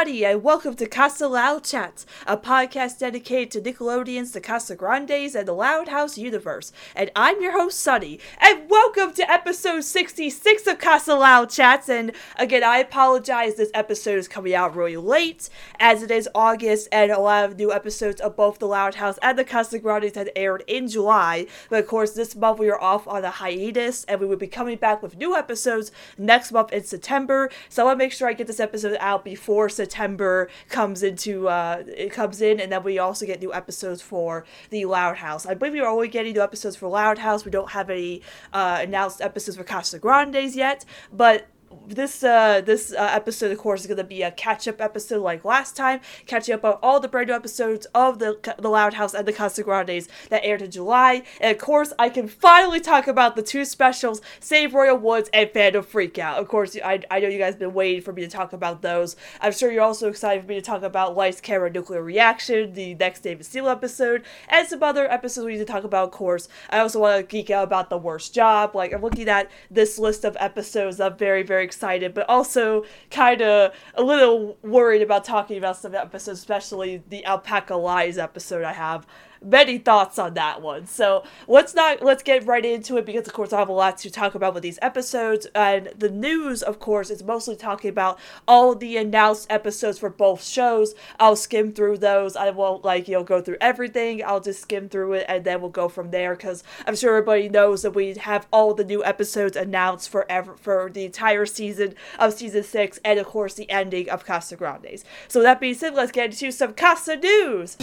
everybody, and welcome to Casa Loud Chats, a podcast dedicated to Nickelodeon's The Casagrandes and the Loud House universe. And I'm your host, Sunny, and welcome to episode 66 of Casa Loud Chats. And again, I apologize, this episode is coming out really late, as it is August, and a lot of new episodes of both The Loud House and The Casagrandes had aired in July. But of course, this month we are off on a hiatus, and we will be coming back with new episodes next month in September. So I want to make sure I get this episode out before September comes into uh, it comes in, and then we also get new episodes for the Loud House. I believe we are only getting new episodes for Loud House. We don't have any uh, announced episodes for Casagrandes yet, but this uh this uh, episode of course is going to be a catch up episode like last time catching up on all the brand new episodes of the the loud house and the casagrandes that aired in july. And of course i can finally talk about the two specials save royal woods and fandom freakout of course i, I know you guys have been waiting for me to talk about those. I'm sure you're also excited for me to talk about lights camera nuclear reaction the next david steele episode and some other episodes we need to talk about of course. I also want to geek out about the worst job. Like i'm looking at this list of episodes i'm very very excited, but also kind of a little worried about talking about some episodes, especially the Alpaca Lies episode I have many thoughts on that one. So let's not let's get right into it because of course I have a lot to talk about with these episodes. And the news, of course, is mostly talking about all the announced episodes for both shows. I'll skim through those. I won't like you know go through everything. I'll just skim through it and then we'll go from there because I'm sure everybody knows that we have all the new episodes announced for ever for the entire season of season six and of course the ending of Casagrandes. So that being said, let's get into some Casa news.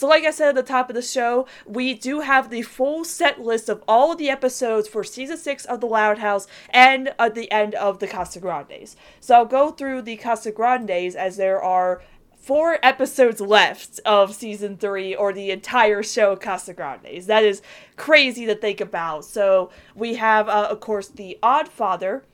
So, like I said at the top of the show, we do have the full set list of all of the episodes for season six of The Loud House and at the end of the Casagrandes. So, I'll go through the Casagrandes as there are four episodes left of season three or the entire show Casagrandes. That is crazy to think about. So, we have, uh, of course, The Odd Father.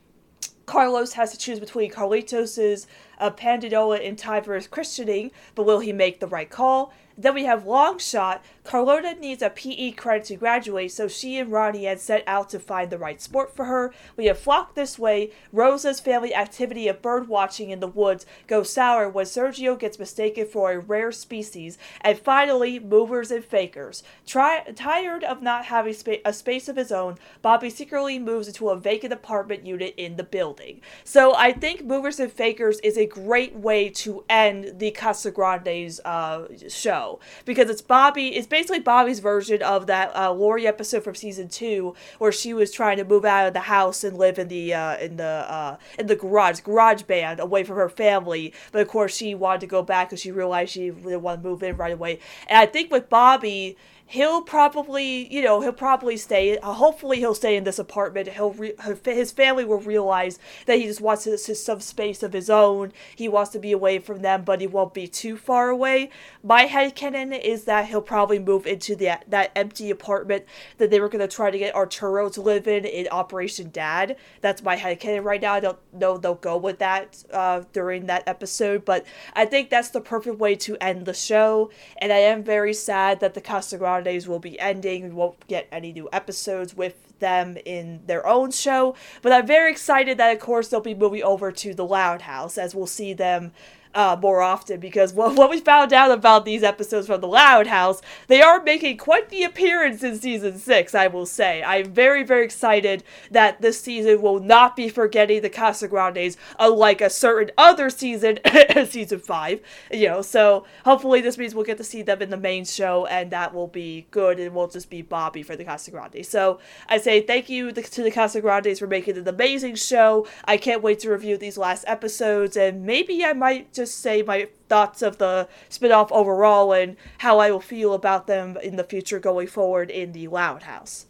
Carlos has to choose between Carlitos's uh, for his christening, but will he make the right call? Then we have Longshot. Carlota needs a PE credit to graduate, so she and Ronnie had set out to find the right sport for her. We have flocked This Way. Rosa's family activity of bird watching in the woods goes sour when Sergio gets mistaken for a rare species. And finally, Movers and Fakers. Tired of not having spa- a space of his own, Bobby secretly moves into a vacant apartment unit in the building. So I think Movers and Fakers is a great way to end the Casagrandes uh, show because it's Bobby. It's basically Bobby's version of that uh, Lori episode from season two where she was trying to move out of the house and live in the uh, in the uh, in the garage garage band away from her family. But of course, she wanted to go back because she realized she didn't want to move in right away. And I think with Bobby he'll probably, you know, he'll probably stay. Uh, hopefully, he'll stay in this apartment. He'll re- his family will realize that he just wants his, his, some space of his own. He wants to be away from them, but he won't be too far away. My head headcanon is that he'll probably move into that that empty apartment that they were going to try to get Arturo to live in in Operation Dad. That's my head headcanon right now. I don't know they'll go with that uh, during that episode, but I think that's the perfect way to end the show. And I am very sad that the Casa Grande Days will be ending. We won't get any new episodes with them in their own show. But I'm very excited that, of course, they'll be moving over to the Loud House as we'll see them uh, more often because what, what we found out about these episodes from the Loud House, they are making quite the appearance in season six, I will say. I'm very, very excited that this season will not be forgetting the Casagrandes, unlike a certain other season, season five, you know, so hopefully this means we'll get to see them in the main show and that will be good and we'll just be Bobby for the Casagrande. So I say thank you to the Casagrandes for making an amazing show. I can't wait to review these last episodes and maybe I might just say my thoughts of the spin-off overall and how I will feel about them in the future going forward in the Loud House.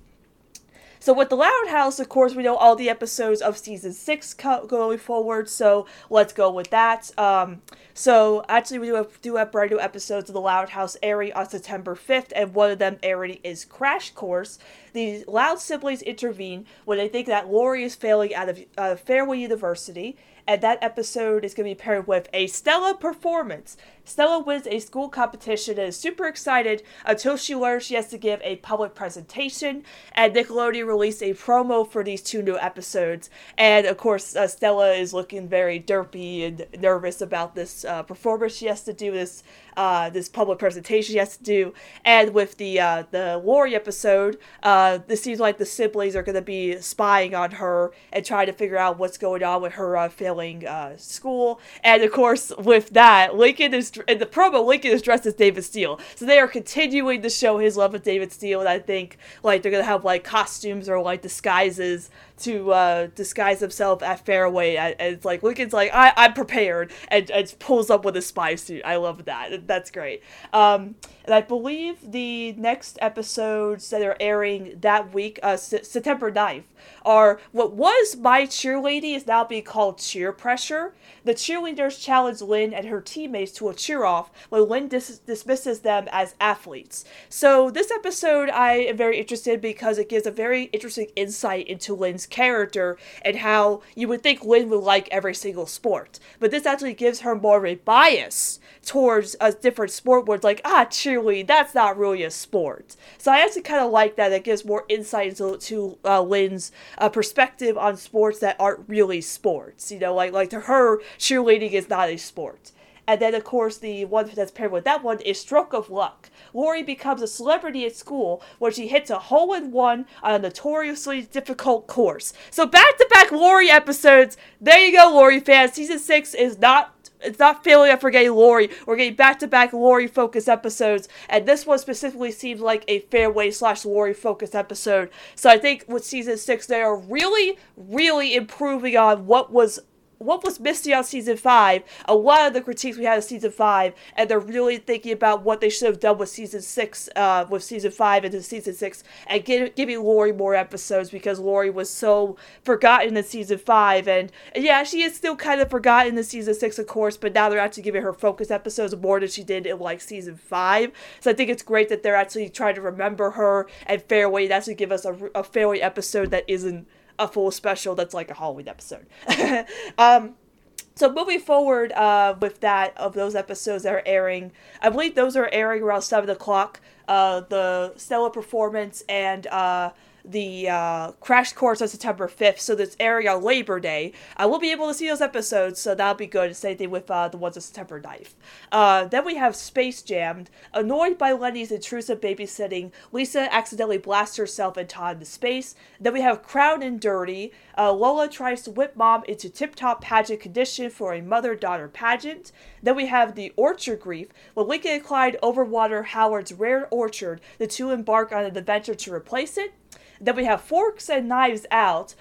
So with the Loud House, of course, we know all the episodes of season six co- going forward. So let's go with that. Um, so actually, we do have, do have brand new episodes of the Loud House airing on September fifth, and one of them airing is Crash Course. The Loud siblings intervene when they think that Lori is failing out of uh, Fairway University and that episode is going to be paired with a Stella performance. Stella wins a school competition and is super excited until she learns she has to give a public presentation. And Nickelodeon released a promo for these two new episodes. And of course, uh, Stella is looking very derpy and nervous about this uh, performance she has to do, this uh, this public presentation she has to do. And with the uh, the Lori episode, uh, seems like the siblings are going to be spying on her and trying to figure out what's going on with her uh, failing school. And of course, with that, Lincoln is in the promo, Lincoln is dressed as David Steele. So they are continuing to show his love of David Steele, and I think like they're gonna have like costumes or like disguises to uh, disguise himself at Fairway. And it's like Lincoln's like, I, I'm prepared, and, and pulls up with a spy suit. I love that. That's great. Um, and I believe the next episodes that are airing that week, uh, S- September 9th, are what was My Cheerleading is now being called Cheer Pressure. The cheerleaders challenge Lynn and her teammates to a cheer off when Lynn dis- dismisses them as athletes. So, this episode I am very interested because it gives a very interesting insight into Lynn's character and how you would think Lynn would like every single sport. But this actually gives her more of a bias towards a different sport where it's like, ah, cheerleading, that's not really a sport. So I actually kind of like that. It gives more insight into to, uh, Lynn's uh, perspective on sports that aren't really sports. You know, like like to her, cheerleading is not a sport. And then, of course, the one that's paired with that one is Stroke of Luck. Lori becomes a celebrity at school when she hits a hole in one on a notoriously difficult course. So, back to back Lori episodes. There you go, Lori fans. Season 6 is not it's not failing at forgetting Lori. We're getting back to back Lori focused episodes, and this one specifically seems like a fairway slash Lori focused episode. So I think with season six, they are really, really improving on what was what was missing on season five, a lot of the critiques we had of season five, and they're really thinking about what they should have done with season six, uh, with season five into season six, and give, giving Lori more episodes because Lori was so forgotten in season five, and, and yeah, she is still kind of forgotten in season six, of course, but now they're actually giving her focus episodes more than she did in like season five. So I think it's great that they're actually trying to remember her and Fairway actually give us a, a Fairway episode that isn't a full special that's like a Halloween episode. um, so moving forward uh, with that of those episodes that are airing, I believe those are airing around seven o'clock. Uh, the Stella performance and uh, the uh, crash course on September 5th, so this airing on Labor Day. I will be able to see those episodes, so that'll be good. Same thing with uh, the ones on September 9th. Uh, then we have Space Jammed. Annoyed by Lenny's intrusive babysitting, Lisa accidentally blasts herself and Todd into space. Then we have Crown and Dirty. Uh, Lola tries to whip mom into tip top pageant condition for a mother daughter pageant. Then we have the Orchard Grief. When Lincoln and Clyde overwater Howard's rare orchard, the two embark on an adventure to replace it. Then we have Forks and Knives Out.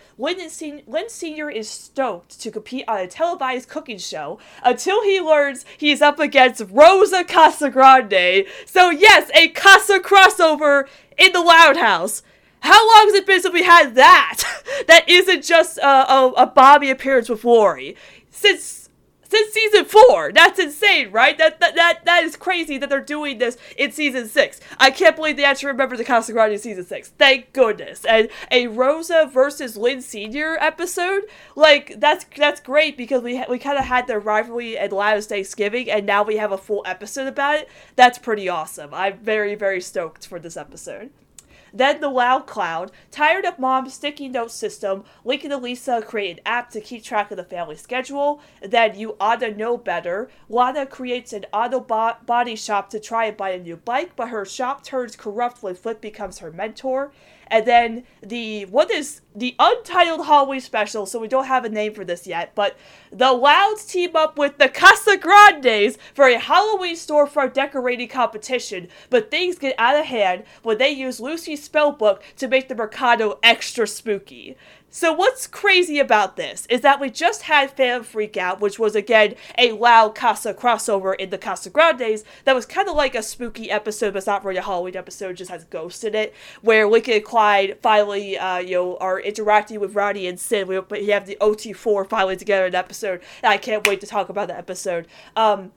Sen- Lynn Sr. is stoked to compete on a televised cooking show until he learns he's up against Rosa Casagrande. So, yes, a Casa crossover in the Loud House. How long has it been since we had that? that isn't just a, a, a Bobby appearance with Lori. Since since season four. That's insane, right? That that that, that is crazy that they're doing this in season six. I can't believe they actually remember the Casagrande in season six. Thank goodness. And a Rosa versus Lynn Senior episode, like that's that's great because we ha- we kind of had the rivalry at last Thanksgiving, and now we have a full episode about it. That's pretty awesome. I'm very very stoked for this episode. Then the Loud Cloud, tired of mom's sticky note system, Lincoln and Lisa create an app to keep track of the family schedule. Then you oughta know better. Lana creates an auto bo- body shop to try and buy a new bike, but her shop turns corrupt when Flip becomes her mentor. And then the what is the untitled Halloween special, so we don't have a name for this yet, but the Louds team up with the Casagrandes for a Halloween storefront decorating competition, but things get out of hand when they use Lucy's spellbook to make the Mercado extra spooky. So what's crazy about this is that we just had Fan Freakout, which was again a loud Casa crossover in the Casa Grandes that was kind of like a spooky episode, but it's not really a Halloween episode, just has ghosts in it, where Lincoln and Clyde finally, uh, you know, are interacting with Ronnie and Sid. We, have the OT4 finally together in an episode, and I can't wait to talk about the episode. Um,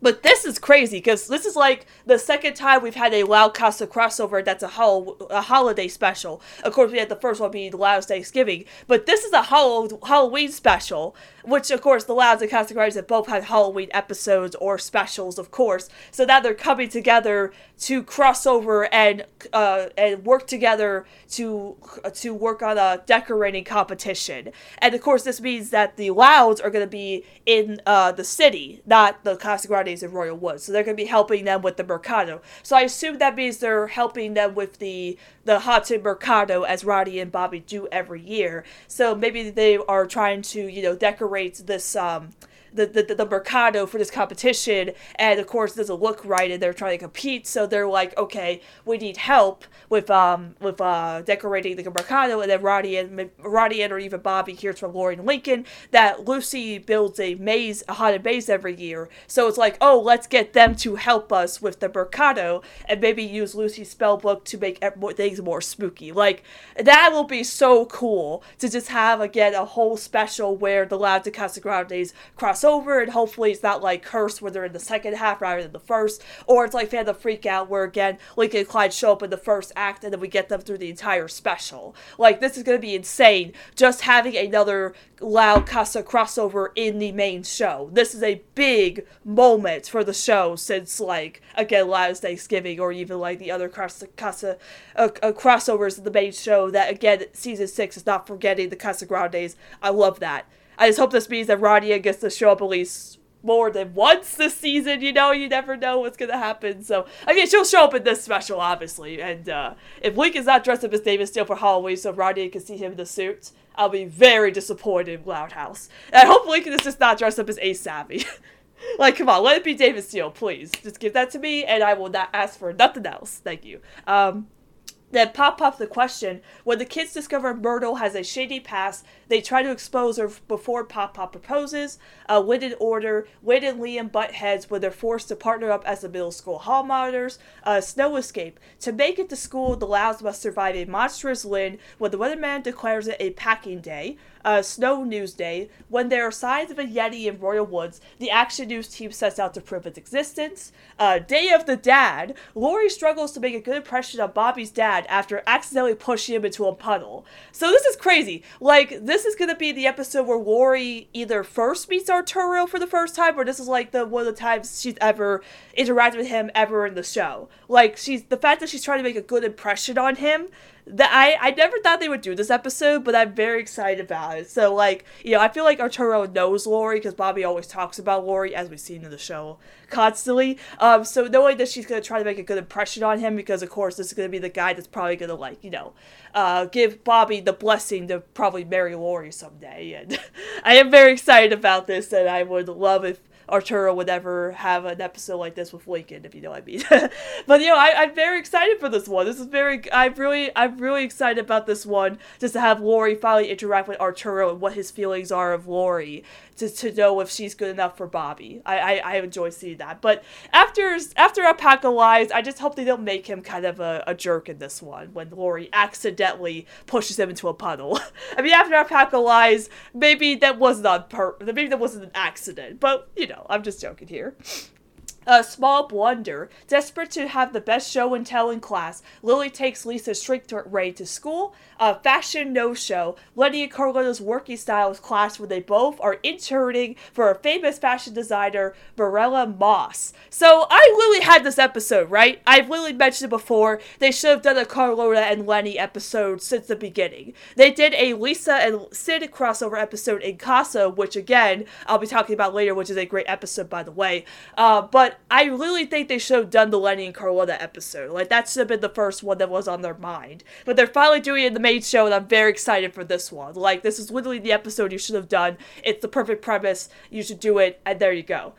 But this is crazy because this is like the second time we've had a Loud Casa crossover that's a, hol- a holiday special. Of course, we had the first one being the Loud's Thanksgiving, but this is a hol- Halloween special, which, of course, the Louds and Grandes have both had Halloween episodes or specials, of course. So now they're coming together to cross over and uh, and work together to to work on a decorating competition. And of course, this means that the Louds are going to be in uh, the city, not the Casagrandes in Royal Woods. So they're going to be helping them with the Mercado. So I assume that means they're helping them with the the haunted Mercado as Roddy and Bobby do every year. So maybe they are trying to you know decorate this um the, the, the Mercado for this competition, and of course it doesn't look right, and they're trying to compete, so they're like, okay, we need help with um with uh decorating the Mercado, and then Roddy and Roddy and or even Bobby hears from and Lincoln that Lucy builds a maze, a haunted maze every year, so it's like, oh, let's get them to help us with the Mercado, and maybe use Lucy's spell book to make things more spooky. Like that will be so cool to just have again a whole special where the Loud de Casa cross over, and hopefully it's not like Curse where they're in the second half rather than the first, or it's like Phantom Freak Out where again Lincoln and Clyde show up in the first act and then we get them through the entire special. Like this is gonna be insane. Just having another Loud Casa crossover in the main show. This is a big moment for the show since like again last Thanksgiving or even like the other Casa, Casa uh, uh, crossovers in the main show. That again season six is not forgetting the Casagrandes. I love that. I just hope this means that Ronnie Anne gets to show up at least more than once this season. You know, you never know what's gonna happen. So I mean, she'll show up in this special, obviously. And uh, if Link is not dressed up as David Steele for Halloween, so Ronnie Anne can see him in the suit, I'll be very disappointed in Loud House. And I hope Lincoln is just not dressed up as Ace Savvy. like, come on, let it be David Steele, please. Just give that to me, and I will not ask for nothing else. Thank you. Um, then pop up the question when the kids discover Myrtle has a shady past, they try to expose her before Pop Pop proposes. Win and Order, Win and Liam butt heads when they're forced to partner up as the middle school hall monitors. Uh, Snow Escape. To make it to school, the Louds must survive a monstrous wind when the weatherman declares it a packing day uh, Snow News Day, when there are signs of a Yeti in Royal Woods, the Action News team sets out to prove its existence. Uh, Day of the Dad, Lori struggles to make a good impression of Bobby's dad after accidentally pushing him into a puddle. So this is crazy. Like, this is gonna be the episode where Lori either first meets Arturo for the first time, or this is like the one of the times she's ever interacted with him ever in the show. Like, she's the fact that she's trying to make a good impression on him that I I never thought they would do this episode, but I'm very excited about it. So like, you know, I feel like Arturo knows Lori because Bobby always talks about Lori as we've seen in the show constantly. Um, so knowing that she's gonna try to make a good impression on him because of course this is gonna be the guy that's probably gonna like you know, uh, give Bobby the blessing to probably marry Lori someday, and I am very excited about this, and I would love if Arturo would ever have an episode like this with Lincoln, if you know what I mean. but you know, I, I'm very excited for this one. This is very, I'm really, I'm really excited about this one. Just to have Lori finally interact with Arturo and what his feelings are of Lori, to, to know if she's good enough for Bobby. I, I, I enjoy seeing that. But after after Alpaca lies, I just hope they don't make him kind of a, a jerk in this one when Lori accidentally pushes him into a puddle. I mean, after Alpaca lies, maybe that was not per maybe that wasn't an accident. But you know, I'm just joking here. A small blunder. Desperate to have the best show and tell in class, Lily takes Lisa's shrink ray to school. A fashion no show. Leni and Carlota's working styles class where they both are interning for a famous fashion designer, Barella Moss. So I literally had this episode, right? I've literally mentioned it before. They should have done a Carlota and Leni episode since the beginning. They did a Lisa and Sid crossover episode in Casa, which again, I'll be talking about later, which is a great episode, by the way. Uh, but I really think they should have done the Leni and Carlota episode. Like that should have been the first one that was on their mind. But they're finally doing it in the main show, and I'm very excited for this one. Like this is literally the episode you should have done. It's the perfect premise. You should do it, and there you go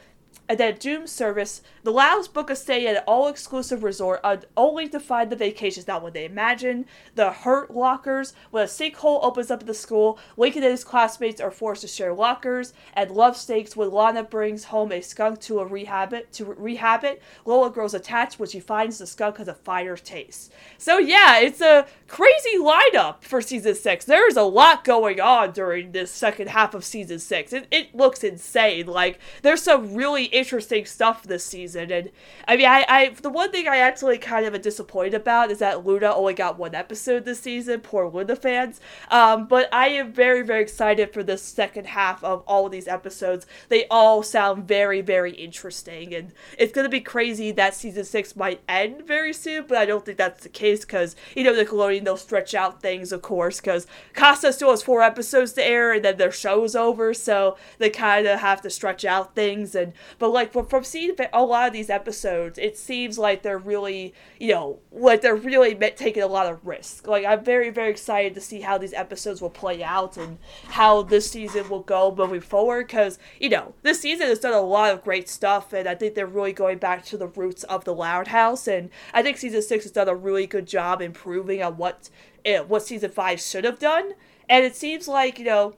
and then Doom Service, the Louds book a stay at an all-exclusive resort uh, only to find the vacations not what they imagine. The Hurt Lockers, when a sinkhole opens up at the school, Lincoln and his classmates are forced to share lockers, and Love Stakes when Lana brings home a skunk to a rehab it, to rehab it. Lola grows attached when she finds the skunk has a fire taste. So yeah, it's a crazy lineup for season six. There is a lot going on during this second half of season six. It, it looks insane. Like there's some really interesting stuff this season. And I mean, I, I the one thing I actually kind of disappointed about is that Luna only got one episode this season. Poor Luna fans. Um, but I am very very excited for the second half of all of these episodes. They all sound very very interesting, and it's gonna be crazy that season six might end very soon. But I don't think that's the case because you know Nickelodeon they'll stretch out things, of course, because Casa still has four episodes to air, and then their show's over, so they kind of have to stretch out things. And but like from, from seeing a lot of these episodes, it seems like they're really, you know, like they're really taking a lot of risk. Like I'm very very excited to see how these episodes will play out and how this season will go moving forward. Because you know this season has done a lot of great stuff, and I think they're really going back to the roots of the Loud House. And I think season six has done a really good job improving on what it, what season five should have done. And it seems like you know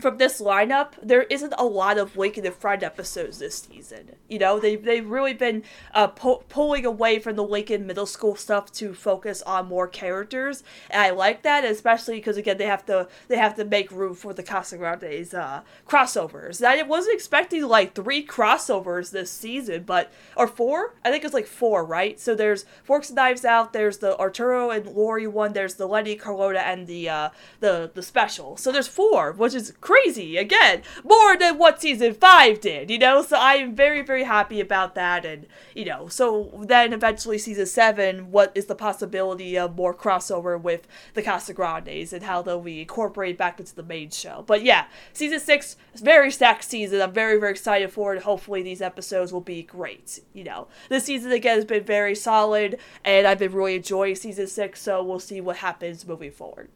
from this lineup, there isn't a lot of Waking and Friend episodes this season. You know, they've, they've really been uh, pulling away from the Lincoln Middle School stuff to focus on more characters, and I like that, especially because again they have to they have to make room for the Casagrande's uh, crossovers. I wasn't expecting like three crossovers this season, but or four? I think it's like four, right? So there's Forks and Knives Out, there's the Arturo and Lori one, there's the Leni Carlota and the uh, the the special. So there's four, which is crazy again. More than what season five did you know? So i am very very happy about that. And you know so then eventually season seven what is the possibility of more crossover with the casagrandes and how they'll be incorporated back into the main show? But yeah season six very stacked season. I'm very very excited for it. Hopefully these episodes will be great you know? This season again has been very solid and i've been really enjoying season six so we'll see what happens moving forward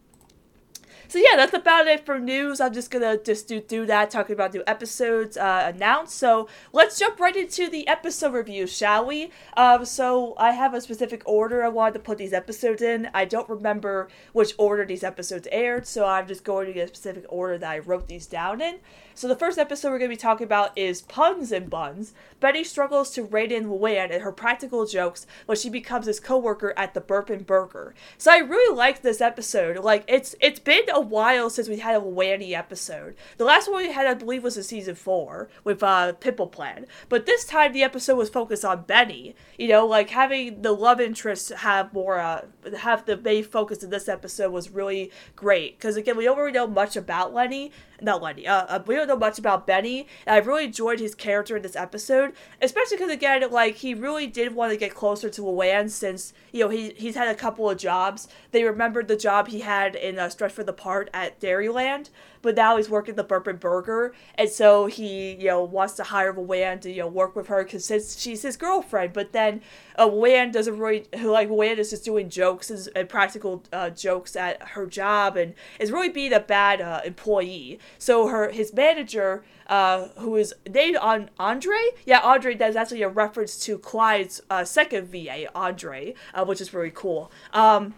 so yeah, that's about it for news. I'm just gonna just do, do that, talking about new episodes uh, announced. So let's jump right into the episode review, shall we? Um, so I have a specific order I wanted to put these episodes in. I don't remember which order these episodes aired, so I'm just going to a specific order that I wrote these down in. So the first episode we're going to be talking about is Puns and Buns. Benny struggles to rein in Luan and her practical jokes when she becomes his co-worker at the Burpin' Burger. So I really liked this episode. Like it's it's been a while since we had a Luanny episode. The last one we had, I believe, was in season four with uh, Pimple Plan. But this time the episode was focused on Benny. You know, like having the love interest have more uh, have the main focus of this episode was really great because again we don't really know much about Lenny not Lenny. Uh, uh, we don't know much about Benny, I really enjoyed his character in this episode, especially because again, like he really did want to get closer to Luan since you know he he's had a couple of jobs. They remembered the job he had in uh, Stretch for the Part at Dairyland, but now he's working the and Burger, and so he you know wants to hire Luan to you know work with her because she's his girlfriend. But then uh, Luan doesn't really like Luan is just doing jokes and practical uh, jokes at her job and is really being a bad uh, employee. So her his manager, uh, who is named on Andre, yeah, Andre. That's actually a reference to Clyde's uh, second VA, Andre, uh, which is really cool. Um,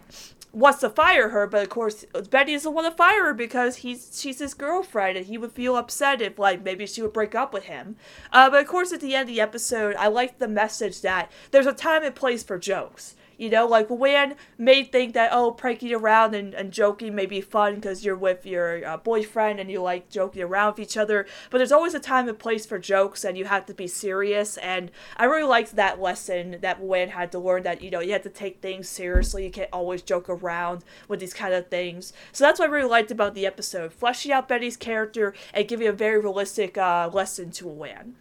wants to fire her, but of course Benny doesn't want to fire her because he's she's his girlfriend, and he would feel upset if like maybe she would break up with him. Uh, but of course, at the end of the episode, I like the message that there's a time and place for jokes. You know, like Luan may think that, oh, pranking around and, and joking may be fun because you're with your uh, boyfriend and you like joking around with each other, but there's always a time and place for jokes and you have to be serious. And I really liked that lesson that Luan had to learn that, you know, you have to take things seriously. You can't always joke around with these kind of things. So that's what I really liked about the episode, fleshing out Benny's character and giving a very realistic uh, lesson to Luan.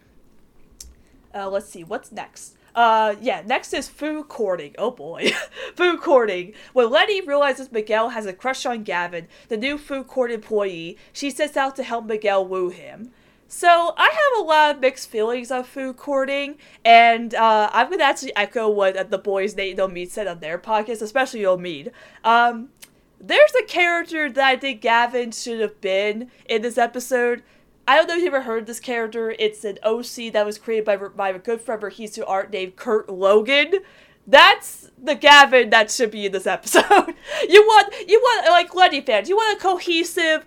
Uh, let's see, what's next? Uh, yeah, next is food courting. Oh boy. food courting. When Leni realizes Miguel has a crush on Gavin, the new food court employee, she sets out to help Miguel woo him. So I have a lot of mixed feelings on food courting, and uh, I'm gonna actually echo what the boys Nate and Omid said on their podcast, especially Omid. Um, there's a character that I think Gavin should have been in this episode. I don't know if you ever heard this character. It's an OC that was created by my good friend Rahisu Art named Kurt Logan. That's the Gavin that should be in this episode. you want you want like Leni fans. You want a cohesive,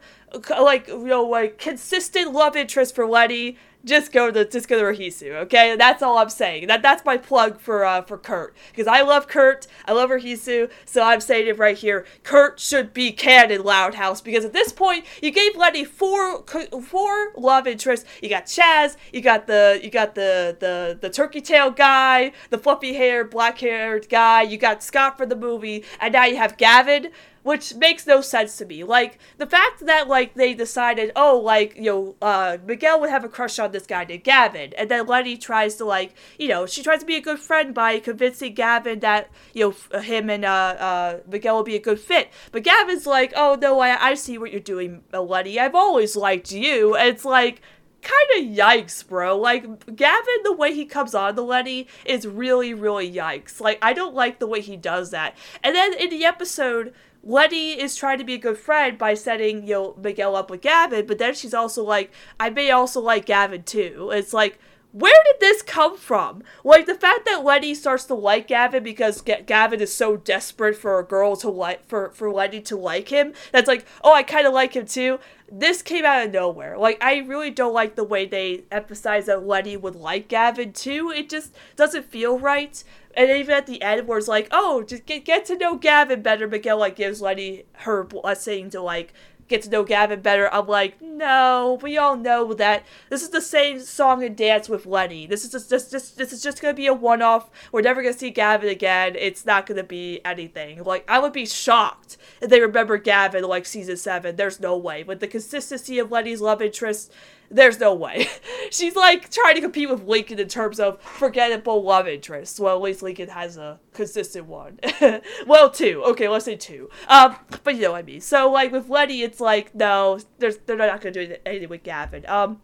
like you know, like consistent love interest for Leni. Just go to just go to Rahisu, okay? That's all I'm saying. That that's my plug for uh, for Kurt because I love Kurt, I love Rahisu, so I'm saying it right here. Kurt should be canon Loud House because at this point you gave Letty four four love interests. You got Chaz, you got the you got the the the turkey tail guy, the fluffy haired black haired guy. You got Scott for the movie, and now you have Gavin which makes no sense to me. Like the fact that like they decided, oh, like you know, uh, Miguel would have a crush on this guy named Gavin, and then Letty tries to like, you know, she tries to be a good friend by convincing Gavin that you know him and uh, uh, Miguel will be a good fit. But Gavin's like, oh no, I I see what you're doing, Letty. I've always liked you. And it's like kind of yikes, bro. Like Gavin, the way he comes on the Letty is really, really yikes. Like I don't like the way he does that. And then in the episode, Letty is trying to be a good friend by setting, you know, Miguel up with Gavin, but then she's also like, I may also like Gavin too. It's like, where did this come from? Like the fact that Letty starts to like Gavin because G- Gavin is so desperate for a girl to like for for Letty to like him. That's like, oh, I kind of like him too. This came out of nowhere. Like I really don't like the way they emphasize that Letty would like Gavin too. It just doesn't feel right and even at the end where it's like, oh, just get get to know Gavin better, Miguel like gives Letty her blessing to like get to know Gavin better. I'm like, no, we all know that this is the same song and dance with Leni. This is just, just, just this is just gonna be a one off. We're never gonna see Gavin again. It's not gonna be anything. Like I would be shocked if they remember Gavin like season seven. There's no way. With the consistency of Leni's love interest there's no way. She's like trying to compete with Lincoln in terms of forgettable love interests. Well, at least Lincoln has a consistent one. well, two. Okay, let's say two. Um, but you know what I mean. So like with Letty, it's like no, there's they're not gonna do anything with Gavin. Um,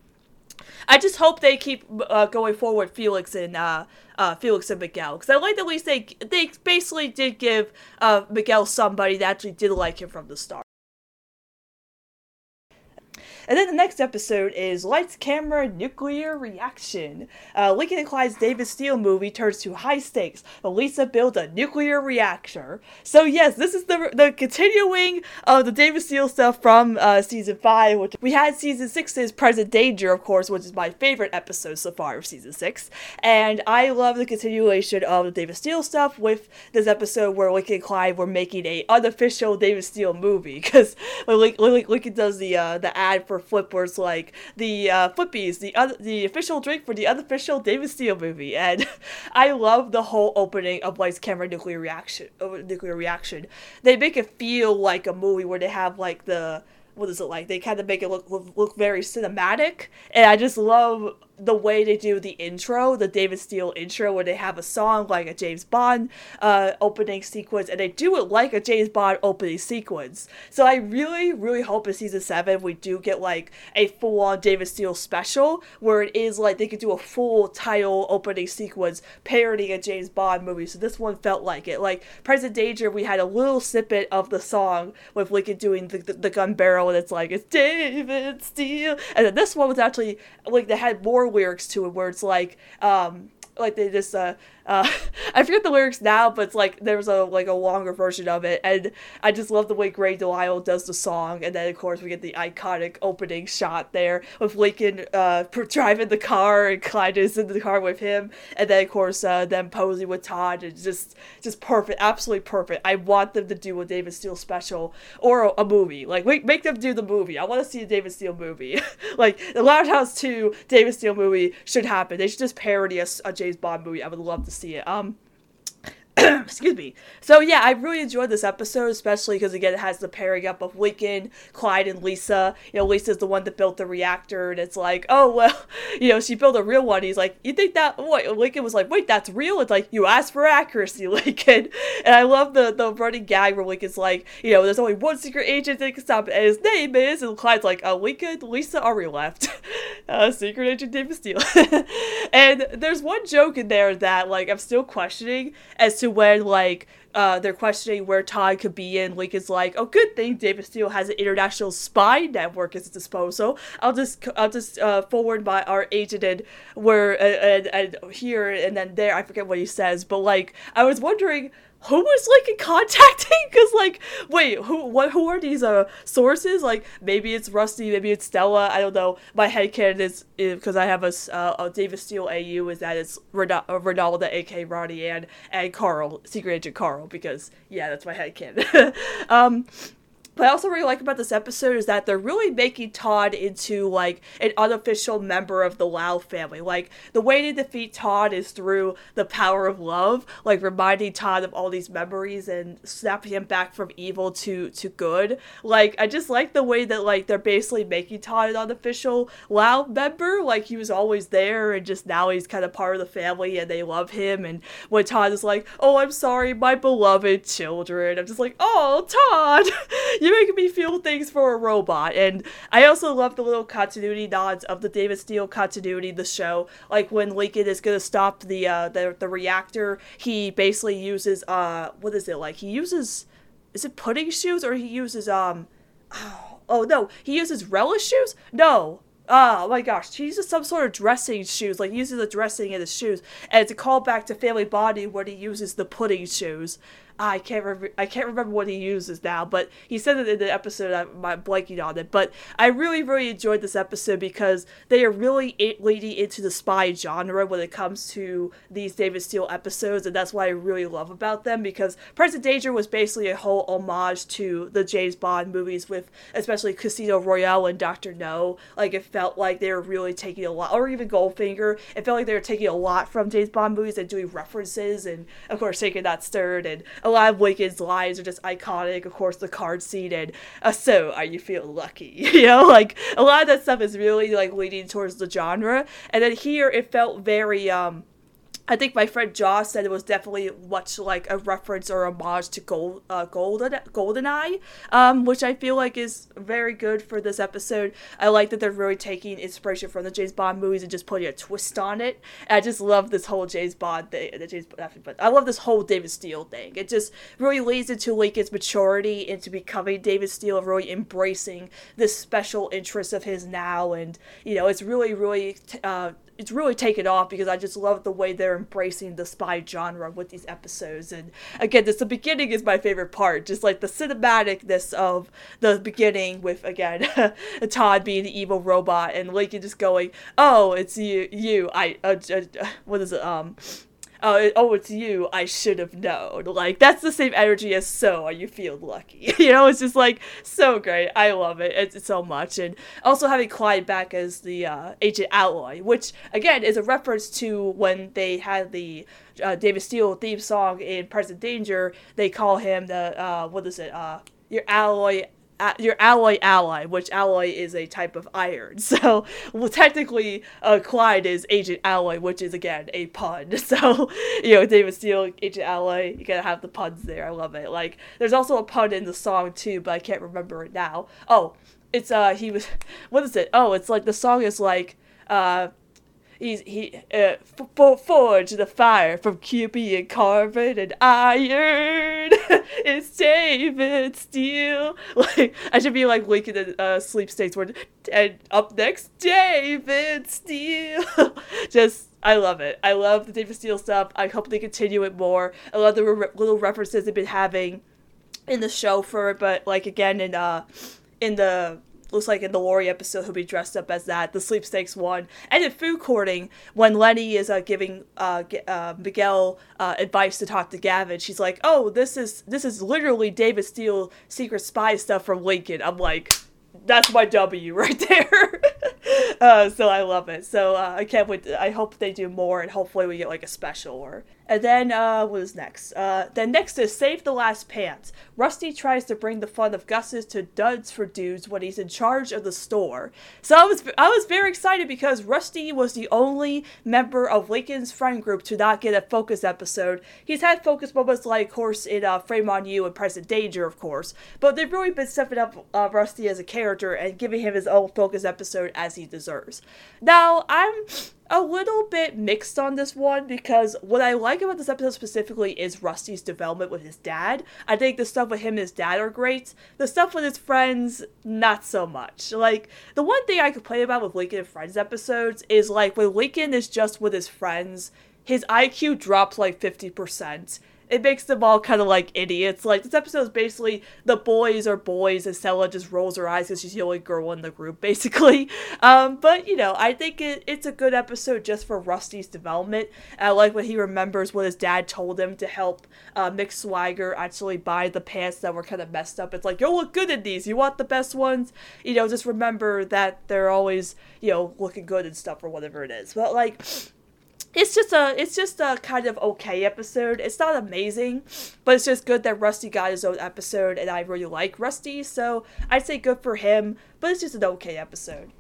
I just hope they keep uh, going forward, Felix and uh, uh, Felix and Miguel, because I like at least they they basically did give uh, Miguel somebody that actually did like him from the start. And then the next episode is Lights, Camera, Nuclear Reaction. Uh, Lincoln and Clyde's David Steele movie turns to high stakes, but Lisa builds a nuclear reactor. So yes, this is the the continuing of the David Steele stuff from uh, season five. Which we had season six's Present Danger, of course, which is my favorite episode so far of season six, and I love the continuation of the David Steele stuff with this episode where Lincoln and Clyde were making a unofficial David Steele movie because when Lincoln does the uh, the ad for for flippers like the uh, Flippies, the other, the official drink for the unofficial David Steele movie, and I love the whole opening of Lights Camera Nuclear Reaction. Uh, nuclear Reaction. They make it feel like a movie where they have like the what is it like? They kind of make it look look very cinematic, and I just love the way they do the intro, the David Steele intro, where they have a song like a James Bond uh, opening sequence, and they do it like a James Bond opening sequence. So I really, really hope in season seven we do get like a full on David Steele special where it is like they could do a full title opening sequence parodying a James Bond movie. So this one felt like it. Like Present Danger, we had a little snippet of the song with Lincoln doing the, the, the gun barrel, and it's like, it's David Steele. And then this one was actually like they had more lyrics to it where it's like um like they just uh uh, I forget the lyrics now, but it's like there's a like a longer version of it, and I just love the way Grey DeLisle does the song, and then of course we get the iconic opening shot there with Lincoln uh, driving the car and Clyde is in the car with him, and then of course uh, them posing with Todd, and just just perfect, absolutely perfect. I want them to do a David Steele special or a, a movie, like make make them do the movie. I want to see a David Steele movie, like the Loud House Two David Steele movie should happen. They should just parody a, a James Bond movie. I would love to see it. Um, excuse me. So yeah, I really enjoyed this episode, especially because again it has the pairing up of Lincoln, Clyde, and Lisa. You know, Lisa's the one that built the reactor, and it's like, oh well, you know, she built a real one. He's like, you think that? What? Lincoln was like, wait, that's real? It's like you asked for accuracy, Lincoln. And I love the the running gag where Lincoln's like, you know, there's only one secret agent that can stop it, and his name is, and Clyde's like, oh, Lincoln, Lisa, are we left? uh, secret agent David Steele. and there's one joke in there that like I'm still questioning as to when like uh, they're questioning where Todd could be and in. Lincoln's like, "Oh, good thing David Steele has an international spy network at his disposal. I'll just I'll just uh, forward my our agent and where and, and, and here and then there. I forget what he says, but like I was wondering who was like contacting? Because like, wait, who what who are these uh sources? Like maybe it's Rusty, maybe it's Stella. I don't know. My head headcanon is because I have a, uh, a David Steele AU is that it's Ronaldo, uh, aka Ronnie, and and Carl, Secret Agent Carl. Because yeah, that's my head headcanon. um, but I also really like about this episode is that they're really making Todd into like an unofficial member of the Lau family. Like the way to defeat Todd is through the power of love, like reminding Todd of all these memories and snapping him back from evil to to good. Like I just like the way that like they're basically making Todd an unofficial Lau member. Like he was always there and just now he's kind of part of the family and they love him. And when Todd is like, "Oh, I'm sorry, my beloved children," I'm just like, "Oh, Todd." you're making me feel things for a robot. And I also love the little continuity nods of the David Steele continuity, the show. Like when Lincoln is gonna stop the uh the, the reactor, he basically uses uh what is it like? He uses is it pudding shoes or he uses um oh, no, he uses relish shoes? No. Oh my gosh, he uses some sort of dressing shoes, like uses the dressing in his shoes, and it's a callback to Family Bonding when he uses the pudding shoes. I can't remember. I can't remember what he uses now, but he said it in the episode. I'm blanking on it, but I really, really enjoyed this episode because they are really leading into the spy genre when it comes to these David Steele episodes, and that's what I really love about them. Because Present Danger was basically a whole homage to the James Bond movies, with especially Casino Royale and Doctor No. Like it felt like they were really taking a lot, or even Goldfinger. It felt like they were taking a lot from James Bond movies and doing references, and of course, taking that stirred and a lot of Lincoln's lines are just iconic. Of course, the card scene and uh, so are you feel lucky? you know, like a lot of that stuff is really like leading towards the genre. And then here it felt very um I think my friend Josh said it was definitely much like a reference or homage to Gold, uh, Golden, Goldeneye, um, which I feel like is very good for this episode. I like that they're really taking inspiration from the James Bond movies and just putting a twist on it. And I just love this whole James Bond thing. The James, but I love this whole David Steele thing. It just really leads into Lincoln's maturity into becoming David Steele, really embracing this special interest of his now, and you know, it's really, really. Uh, it's really taken off because I just love the way they're embracing the spy genre with these episodes. And again, this the beginning is my favorite part, just like the cinematicness of the beginning with again Todd being the evil robot and Lincoln just going, "Oh, it's you, you, I, uh, uh, what is it, um." Oh, oh, it's you. I should have known. Like that's the same energy as so. Are you feel lucky? you know, it's just like so great. I love it. It's, it's so much, and also having Clyde back as the uh, Agent Alloy, which again is a reference to when they had the uh, David Steele theme song in Present Danger. They call him the uh, what is it? Uh, your alloy your alloy ally, which alloy is a type of iron. So, well, technically, uh, Clyde is Agent Alloy, which is again a pun. So, you know, David Steele, Agent Alloy, you gotta have the puns there. I love it. Like, there's also a pun in the song too, but I can't remember it now. Oh, it's uh, he was, what is it? Oh, it's like the song is like, uh, he's he uh, f- forge the fire from and carbon and iron. it's David Steele. Like I should be like linking the uh, sleep states where and up next David Steele. Just I love it. I love the David Steele stuff. I hope they continue it more. I love the re- little references they've been having in the show for it, but like again in uh in the looks like in the Lori episode he'll be dressed up as that, the sweepstakes one. And in food courting, when Leni is uh, giving uh, uh, Miguel uh, advice to talk to Gavin, she's like, "Oh, this is this is literally David Steele secret spy stuff from Lincoln." I'm like, that's my W right there. uh, so I love it. So uh, I can't wait. I hope they do more, and hopefully we get like a special or and then, uh, what is next? Uh, then next is Save the Last Pants. Rusty tries to bring the fun of Gus's to Duds for Dudes when he's in charge of the store. So I was, I was very excited because Rusty was the only member of Lincoln's friend group to not get a focus episode. He's had focus moments like, of course, in uh, Frame on You and Present Danger, of course, but they've really been stepping up uh, Rusty as a character and giving him his own focus episode as he deserves. Now, I'm a little bit mixed on this one because what I like about this episode specifically is Rusty's development with his dad. I think the stuff with him and his dad are great. The stuff with his friends, not so much. Like, the one thing I complain about with Lincoln and Friends episodes is like when Lincoln is just with his friends, his IQ drops like 50%. It makes them all kind of like idiots. Like this episode is basically the boys are boys, and Stella just rolls her eyes because she's the only girl in the group, basically. Um, but you know, I think it, it's a good episode just for Rusty's development. I like when he remembers what his dad told him to help uh, Mick Swagger actually buy the pants that were kind of messed up. It's like you'll look good in these. You want the best ones. You know, just remember that they're always you know looking good and stuff or whatever it is. But like it's just a it's just a kind of okay episode. It's not amazing, but it's just good that Rusty got his own episode and I really like Rusty, so I'd say good for him, but it's just an okay episode.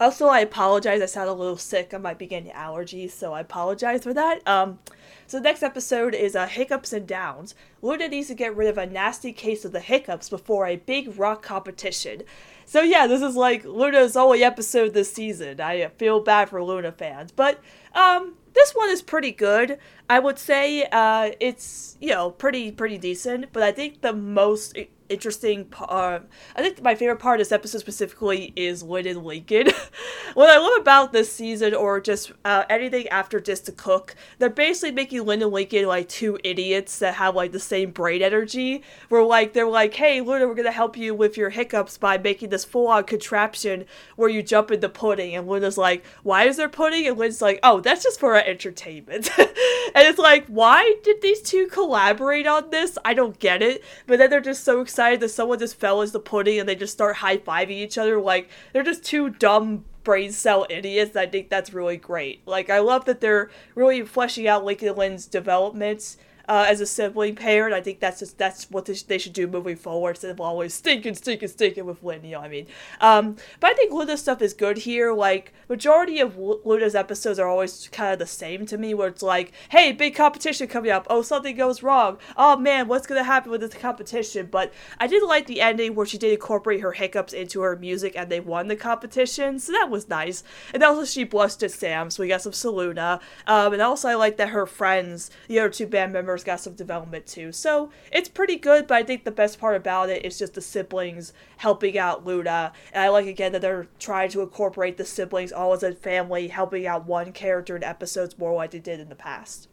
Also, I apologize. I sound a little sick. I might be getting allergies, so I apologize for that. Um, so the next episode is uh, Hiccups and Downs. Luna needs to get rid of a nasty case of the hiccups before a big rock competition. So yeah, this is like Luna's only episode this season. I feel bad for Luna fans, but um, this one is pretty good. I would say uh, it's you know pretty pretty decent, but I think the most interesting part. I think my favorite part of this episode specifically is Lynn and Lincoln. what I love about this season, or just uh, anything after Just to Cook, they're basically making Lynn and Lincoln like two idiots that have like the same brain energy. Where like they're like, "Hey, Luna, we're gonna help you with your hiccups by making this full-on contraption where you jump in the pudding." And Luna's like, "Why is there pudding?" And Lynn's like, "Oh, that's just for our entertainment." and it's like, why did these two collaborate on this? I don't get it. But then they're just so excited excited that someone just fell as the pudding and they just start high fiving each other. Like, they're just two dumb brain cell idiots. I think that's really great. Like, I love that they're really fleshing out Lincoln Lynn's developments uh, as a sibling parent. I think that's just that's what they should do moving forward instead of always stinking, stinking, stinking with Lynn. You know what I mean? Um, but I think Luna's stuff is good here. Like majority of Luna's episodes are always kind of the same to me, where it's like, hey, big competition coming up. Oh, something goes wrong. Oh man, what's gonna happen with this competition? But I did like the ending where she did incorporate her hiccups into her music and they won the competition, so that was nice. And also she blushed at Sam, so we got some Saluna. Um, and also I like that her friends, the other two band members got some development too. So it's pretty good, but I think the best part about it is just the siblings helping out Luna. And I like again that they're trying to incorporate the siblings all as a family, helping out one character in episodes more like they did in the past.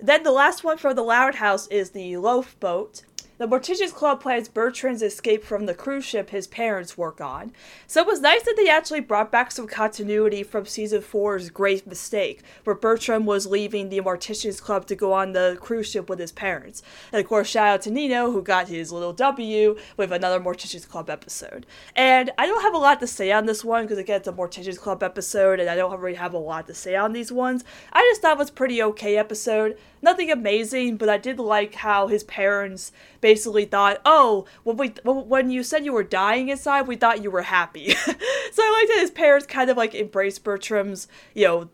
Then the last one from the Loud House is the Loaf Boat. The Mortician's Club plans Bertrand's escape from the cruise ship his parents work on. So it was nice that they actually brought back some continuity from season 4's Great Mistake, where Bertrand was leaving the Mortician's Club to go on the cruise ship with his parents. And of course, shout out to Nino, who got his little W with another Mortician's Club episode. And I don't have a lot to say on this one, because again, it's a Mortician's Club episode, and I don't really have a lot to say on these ones. I just thought it was pretty okay episode. Nothing amazing, but I did like how his parents basically thought, oh, when we when you said you were dying inside, we thought you were happy. so I like that his parents kind of like embraced Bertrand's, you know,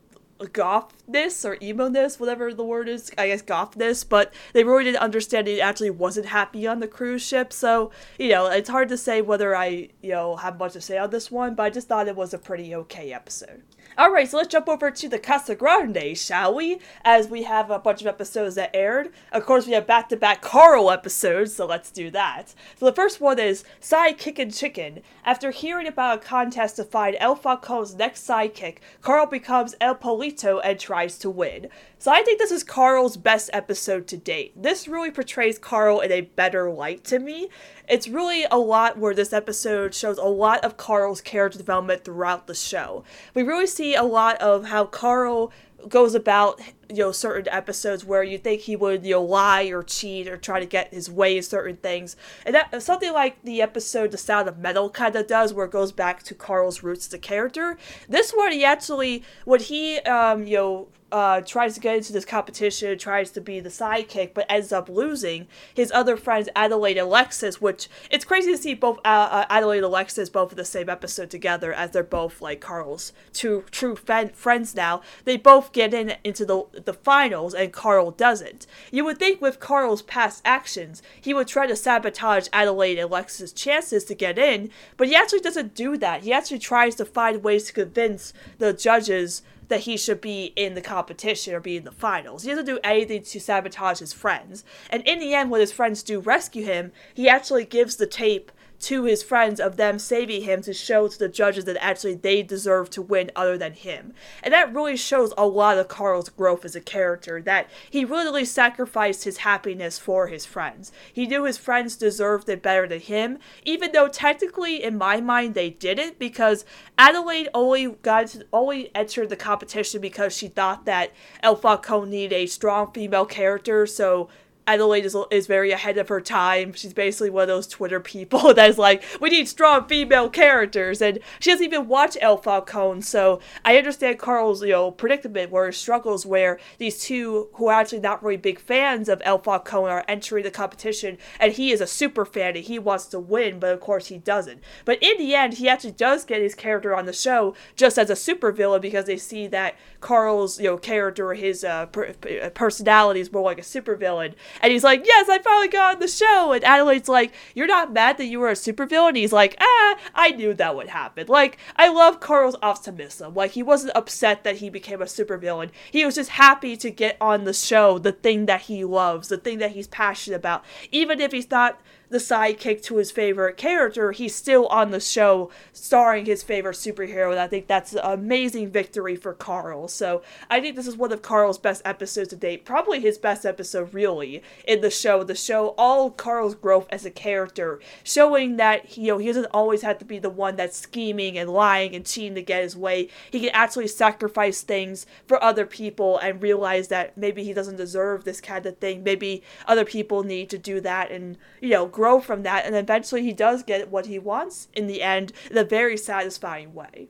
gothness or emo-ness, whatever the word is, I guess gothness, but they really didn't understand he actually wasn't happy on the cruise ship. So, you know, it's hard to say whether I, you know, have much to say on this one, but I just thought it was a pretty okay episode. Alright, so let's jump over to the Casagrande, shall we? As we have a bunch of episodes that aired. Of course, we have back to back Carl episodes, so let's do that. So the first one is Sidekick and Chicken. After hearing about a contest to find El Falcon's next sidekick, Carl becomes El Pollito and tries to win. So I think this is Carl's best episode to date. This really portrays Carl in a better light to me. It's really a lot where this episode shows a lot of Carl's character development throughout the show. We really see a lot of how Carl goes about you know certain episodes where you think he would you know lie or cheat or try to get his way in certain things and that something like the episode the sound of metal kind of does where it goes back to carl's roots as a character this one he actually when he um you know uh, tries to get into this competition, tries to be the sidekick, but ends up losing his other friends, Adelaide and Alexis, which it's crazy to see both uh, uh, Adelaide and Alexis both in the same episode together as they're both like Carl's two true fan- friends now. They both get in into the, the finals and Carl doesn't. You would think with Carl's past actions, he would try to sabotage Adelaide and Alexis' chances to get in, but he actually doesn't do that. He actually tries to find ways to convince the judges that he should be in the competition or be in the finals. He doesn't do anything to sabotage his friends. And in the end, when his friends do rescue him, he actually gives the tape to his friends of them saving him to show to the judges that actually they deserve to win other than him. And that really shows a lot of Carl's growth as a character, that he really sacrificed his happiness for his friends. He knew his friends deserved it better than him, even though technically, in my mind, they didn't, because Adelaide only got to, only entered the competition because she thought that El Falcone needed a strong female character, so Adelaide is, is very ahead of her time. She's basically one of those Twitter people that's like, we need strong female characters, and she doesn't even watch El Falcone. So I understand Carl's you know predicament where he struggles where these two who are actually not really big fans of El Falcone are entering the competition, and he is a super fan and he wants to win, but of course he doesn't. But in the end, he actually does get his character on the show just as a super villain because they see that Carl's you know character, his uh, per- personality is more like a super villain and he's like, Yes, I finally got on the show. And Adelaide's like, You're not mad that you were a supervillain? He's like, Ah, I knew that would happen. Like, I love Carl's optimism. Like, he wasn't upset that he became a supervillain. He was just happy to get on the show, the thing that he loves, the thing that he's passionate about. Even if he's not the sidekick to his favorite character, he's still on the show starring his favorite superhero. And I think that's an amazing victory for Carl. So I think this is one of Carl's best episodes to date. Probably his best episode, really, in the show. The show, all Carl's growth as a character, showing that you know he doesn't always have to be the one that's scheming and lying and cheating to get his way. He can actually sacrifice things for other people and realize that maybe he doesn't deserve this kind of thing. Maybe other people need to do that and you know grow from that, and eventually he does get what he wants in the end in a very satisfying way.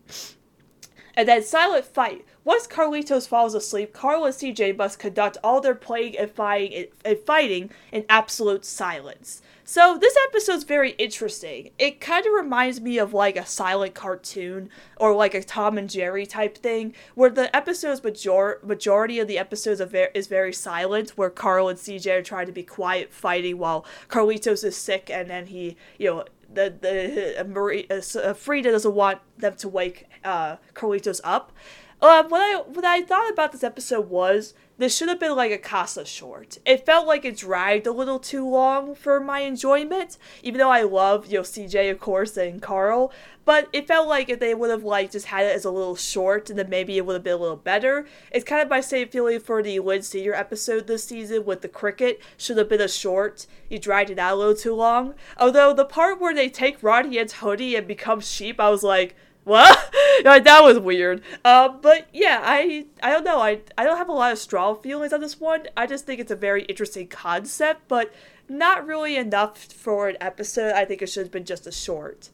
And then Silent Fight. Once Carlitos falls asleep, Carl and CJ must conduct all their playing and fighting, and fighting in absolute silence. So this episode's very interesting. It kind of reminds me of like a silent cartoon or like a Tom and Jerry type thing, where the episodes major- majority of the episodes ver- is very silent, where Carl and CJ are trying to be quiet fighting while Carlitos is sick, and then he, you know, the the uh, Marie, uh, Frida doesn't want them to wake uh, Carlitos up. Uh, what I what I thought about this episode was this should have been like a Casa short. It felt like it dragged a little too long for my enjoyment, even though I love you know CJ of course and Carl. But it felt like if they would have like just had it as a little short, and then maybe it would have been a little better. It's kind of my same feeling for the Lynn Senior episode this season with the cricket. Should have been a short. You dragged it out a little too long. Although the part where they take Ronnie Anne's hoodie and become sheep, I was like what? that was weird. Uh, but yeah, I I don't know. I I don't have a lot of strong feelings on this one. I just think it's a very interesting concept, but not really enough for an episode. I think it should have been just a short.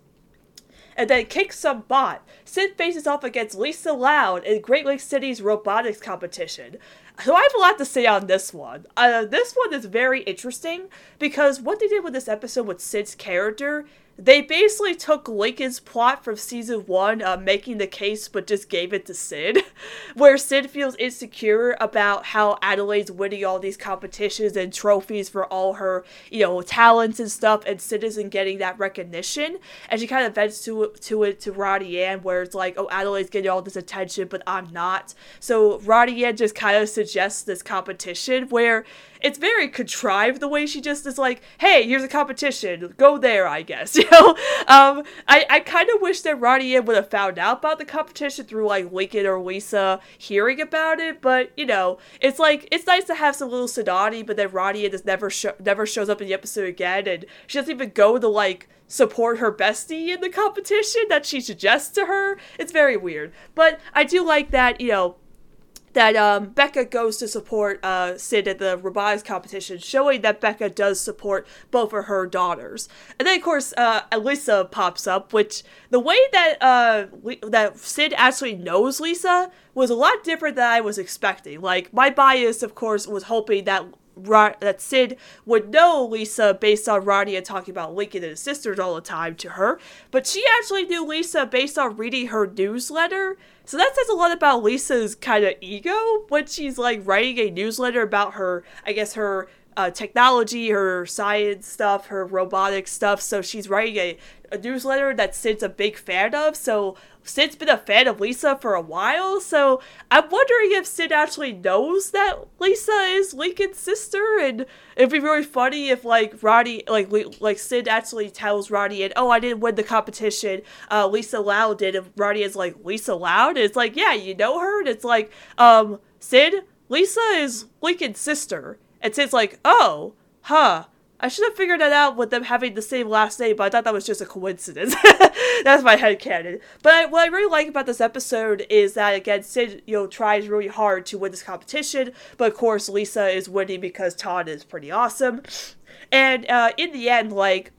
And then kick some butt. Sid faces off against Lisa Loud in Great Lake City's robotics competition. So I have a lot to say on this one. Uh, this one is very interesting because what they did with this episode with Sid's character they basically took Lincoln's plot from season one, uh, making the case, but just gave it to Sid, where Sid feels insecure about how Adelaide's winning all these competitions and trophies for all her, you know, talents and stuff, and Sid isn't getting that recognition. And she kind of vents to to it to Roddy Ann, where it's like, oh, Adelaide's getting all this attention, but I'm not. So Roddy Ann just kind of suggests this competition where it's very contrived the way she just is like, hey, here's a competition, go there, I guess. You know, um, I I kind of wish that Roddy would have found out about the competition through like Lincoln or Lisa hearing about it, but you know, it's like it's nice to have some little Sidani, but then Roddy just never never shows up in the episode again, and she doesn't even go to like support her bestie in the competition that she suggests to her. It's very weird, but I do like that you know that um, Becca goes to support uh, Sid at the robotics competition, showing that Becca does support both of her daughters. And then, of course, uh, Lisa pops up, which the way that uh, that Sid actually knows Lisa was a lot different than I was expecting. Like my bias, of course, was hoping that that Sid would know Lisa based on and talking about Lincoln and his sisters all the time to her, but she actually knew Lisa based on reading her newsletter. So that says a lot about Lisa's kind of ego when she's like writing a newsletter about her, I guess her uh, technology, her science stuff, her robotic stuff. So she's writing a, a newsletter that Sid's a big fan of. So Sid's been a fan of Lisa for a while, so I'm wondering if Sid actually knows that Lisa is Lincoln's sister, and it'd be really funny if like Roddy, like like Sid actually tells Roddy, and oh, I didn't win the competition. Uh, Lisa Loud did. And Roddy is like Lisa Loud. And it's like yeah, you know her. And it's like um Sid, Lisa is Lincoln's sister, and Sid's like oh, huh. I should have figured that out with them having the same last name, but I thought that was just a coincidence. That's my head canon. But I, what I really like about this episode is that again, Sid you know tries really hard to win this competition, but of course Lisa is winning because Todd is pretty awesome. And uh, in the end, like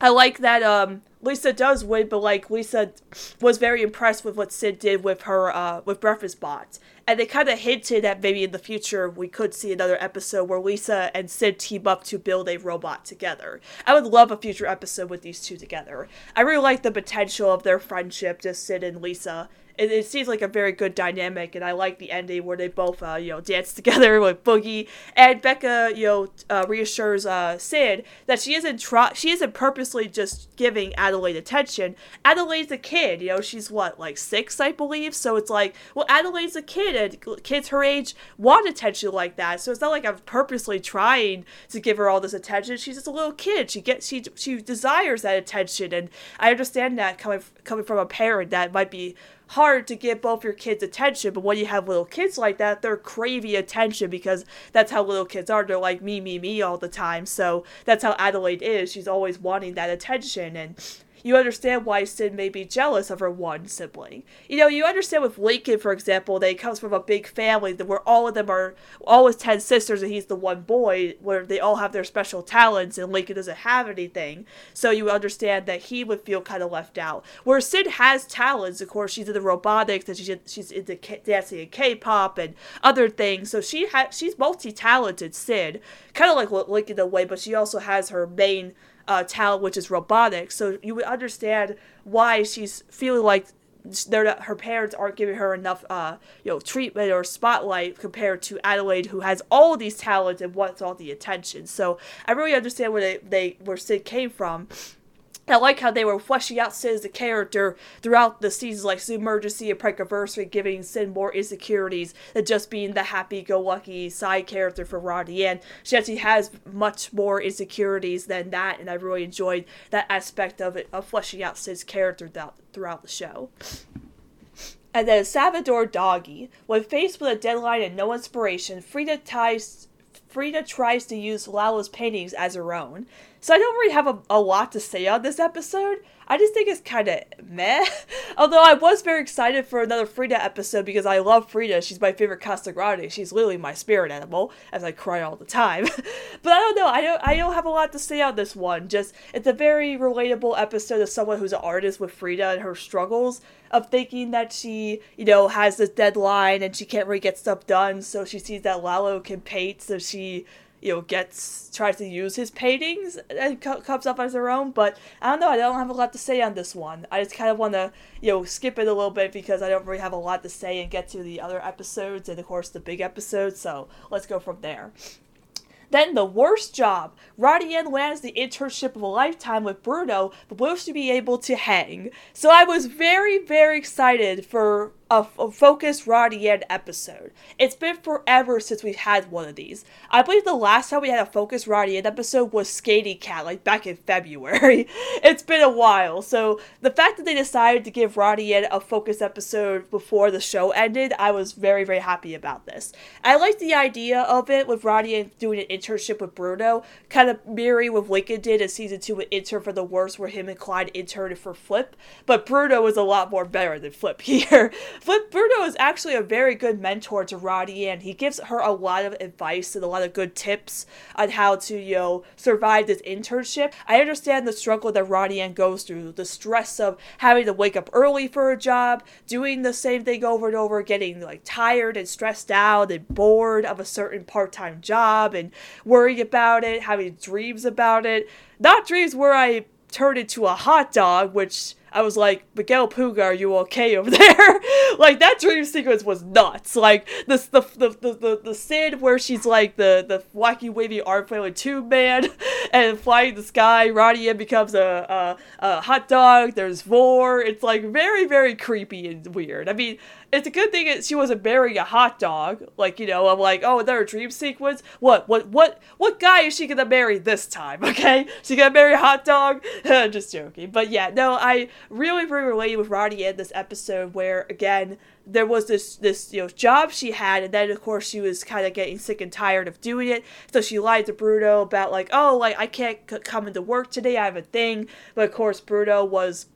I like that um Lisa does win, but like Lisa was very impressed with what Sid did with her uh with Breakfast Bots. And they kind of hinted that maybe in the future we could see another episode where Lisa and Sid team up to build a robot together. I would love a future episode with these two together. I really like the potential of their friendship, just Sid and Lisa, it, it seems like a very good dynamic, and I like the ending where they both, uh, you know, dance together with Boogie, and Becca, you know, uh, reassures uh, Sid that she isn't she isn't purposely just giving Adelaide attention. Adelaide's a kid, you know, she's what like six, I believe. So it's like, well, Adelaide's a kid, and kids her age want attention like that. So it's not like I'm purposely trying to give her all this attention. She's just a little kid. She gets she she desires that attention, and I understand that coming coming from a parent that might be hard to get both your kids' attention, but when you have little kids like that, they're craving attention because that's how little kids are. They're like me, me, me all the time. So that's how Adelaide is. She's always wanting that attention. And you understand why Sid may be jealous of her one sibling. You know, you understand with Lincoln, for example, that he comes from a big family where all of them are all his ten sisters and he's the one boy, where they all have their special talents and Lincoln doesn't have anything. So you understand that he would feel kind of left out. Where Sid has talents, of course, she's into robotics and she's she's into K- dancing and K-pop and other things. So she has she's multi-talented. Sid, kind of like Lincoln in a way, but she also has her main uh, talent, which is robotics. So you would understand why she's feeling like they're her parents aren't giving her enough uh, you know treatment or spotlight compared to Adelaide who has all these talents and wants all the attention. So I really understand where they, they where Sid came from I like how they were fleshing out Sid as a character throughout the seasons, like Submergency and Prankiversary, giving Sid more insecurities than just being the happy-go-lucky side character for Roddy. And she actually has much more insecurities than that, and I really enjoyed that aspect of it, of fleshing out Sid's character throughout the show. And then Salvador Doggy. When faced with a deadline and no inspiration, Frida ties Frida tries to use Lalo's paintings as her own. So I don't really have a, a lot to say on this episode. I just think it's kind of meh. Although I was very excited for another Frida episode because I love Frida. She's my favorite Casagrande. She's literally my spirit animal, as I cry all the time. but I don't know. I don't. I don't have a lot to say on this one. Just it's a very relatable episode of someone who's an artist with Frida and her struggles of thinking that she, you know, has this deadline and she can't really get stuff done. So she sees that Lalo can paint, so she you know, gets tries to use his paintings and co- comes up as her own. But I don't know. I don't have a lot to say on this one. I just kind of want to you know skip it a little bit because I don't really have a lot to say and get to the other episodes and of course the big episode. So let's go from there. Then the worst job. Roddy lands the internship of a lifetime with Bruno, but will she be able to hang? So I was very, very excited for a, a focused Roddy Ann episode. It's been forever since we've had one of these. I believe the last time we had a focused Roddy Ann episode was Skating Cat, like back in February. it's been a while, so the fact that they decided to give Roddy Ann a focused episode before the show ended, I was very, very happy about this. I like the idea of it with Roddy Ann doing an internship with Bruno, kind of mirroring what Lincoln did in season two with Intern for the Worst, where him and Clyde interned for Flip, but Bruno was a lot more better than Flip here. Bruno is actually a very good mentor to Roddy, and he gives her a lot of advice and a lot of good tips on how to, you know, survive this internship. I understand the struggle that Roddy Ann goes through, the stress of having to wake up early for a job, doing the same thing over and over, getting like tired and stressed out and bored of a certain part-time job and worrying about it, having dreams about it. Not dreams where I turn into a hot dog, which I was like, Miguel Puga, are you okay over there? like that dream sequence was nuts. Like this the the the the, the scene where she's like the the wacky wavy arm flailing tube man and flying the sky. Ronnie becomes a, a a hot dog. There's Vor. It's like very very creepy and weird. I mean, it's a good thing that she wasn't burying a hot dog. Like, you know, I'm like, oh, there a dream sequence? What, what, what, what guy is she gonna marry this time? Okay, she gonna marry a hot dog? Just joking. But yeah, no, I really, really related with Ronnie in this episode where again there was this this you know job she had, and then of course she was kind of getting sick and tired of doing it. So she lied to Bruno about like, oh, like I can't c- come into work today. I have a thing. But of course, Bruno was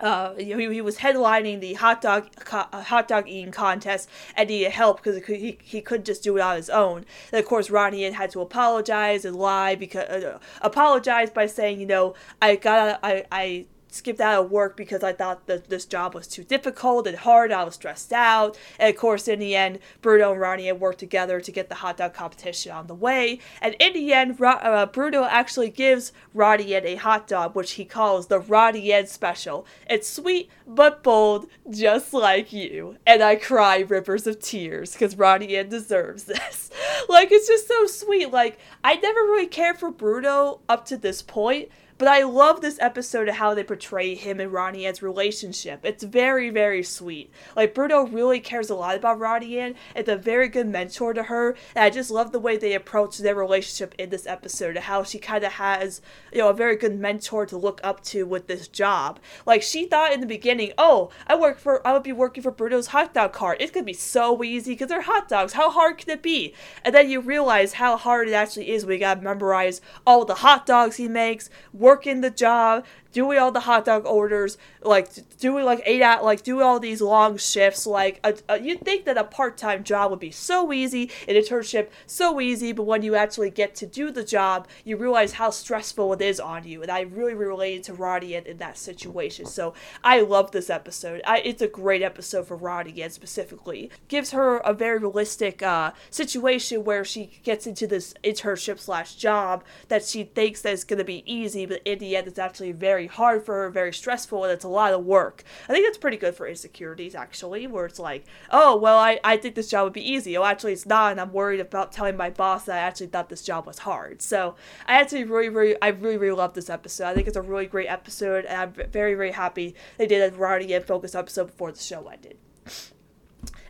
uh, you know, he, he was headlining the hot dog co- uh, hot dog eating contest and needed help because he, he couldn't just do it on his own. And of course, Ronnie had to apologize and lie because uh, apologize by saying, you know, I got I I skipped out of work because I thought that this job was too difficult and hard. I was stressed out. And of course, in the end, Bruno and Ronnie had worked together to get the hot dog competition on the way. And in the end, uh, Bruno actually gives Ronnie a hot dog, which he calls the Ronnie special. It's sweet but bold, just like you. And I cry rivers of tears because Ronnie deserves this. like, it's just so sweet. Like, I never really cared for Bruno up to this point but I love this episode of how they portray him and Ronnie Anne's relationship. It's very, very sweet. Like, Bruno really cares a lot about Ronnie Yen. It's a very good mentor to her. And I just love the way they approach their relationship in this episode, how she kind of has, you know, a very good mentor to look up to with this job. Like, she thought in the beginning, oh, I work for, I would be working for Bruno's hot dog cart. It's gonna be so easy because they're hot dogs. How hard can it be? And then you realize how hard it actually is. We gotta memorize all the hot dogs he makes working the job, doing all the hot dog orders, like doing like eight out, like doing all these long shifts. Like a, a, you'd think that a part-time job would be so easy, an internship so easy, but when you actually get to do the job, you realize how stressful it is on you. And I really related to Ronnie in, in that situation. So I love this episode. I, it's a great episode for Ronnie Anne specifically. Gives her a very realistic uh, situation where she gets into this internship slash job that she thinks that is going to be easy, but in the end, it's actually very hard for her, very stressful, and it's a lot of work. I think that's pretty good for insecurities, actually, where it's like, oh, well, I, I think this job would be easy. Oh, actually, it's not, and I'm worried about telling my boss that I actually thought this job was hard. So I actually really, really, I really, really love this episode. I think it's a really great episode, and I'm very, very happy they did a variety and focus episode before the show ended.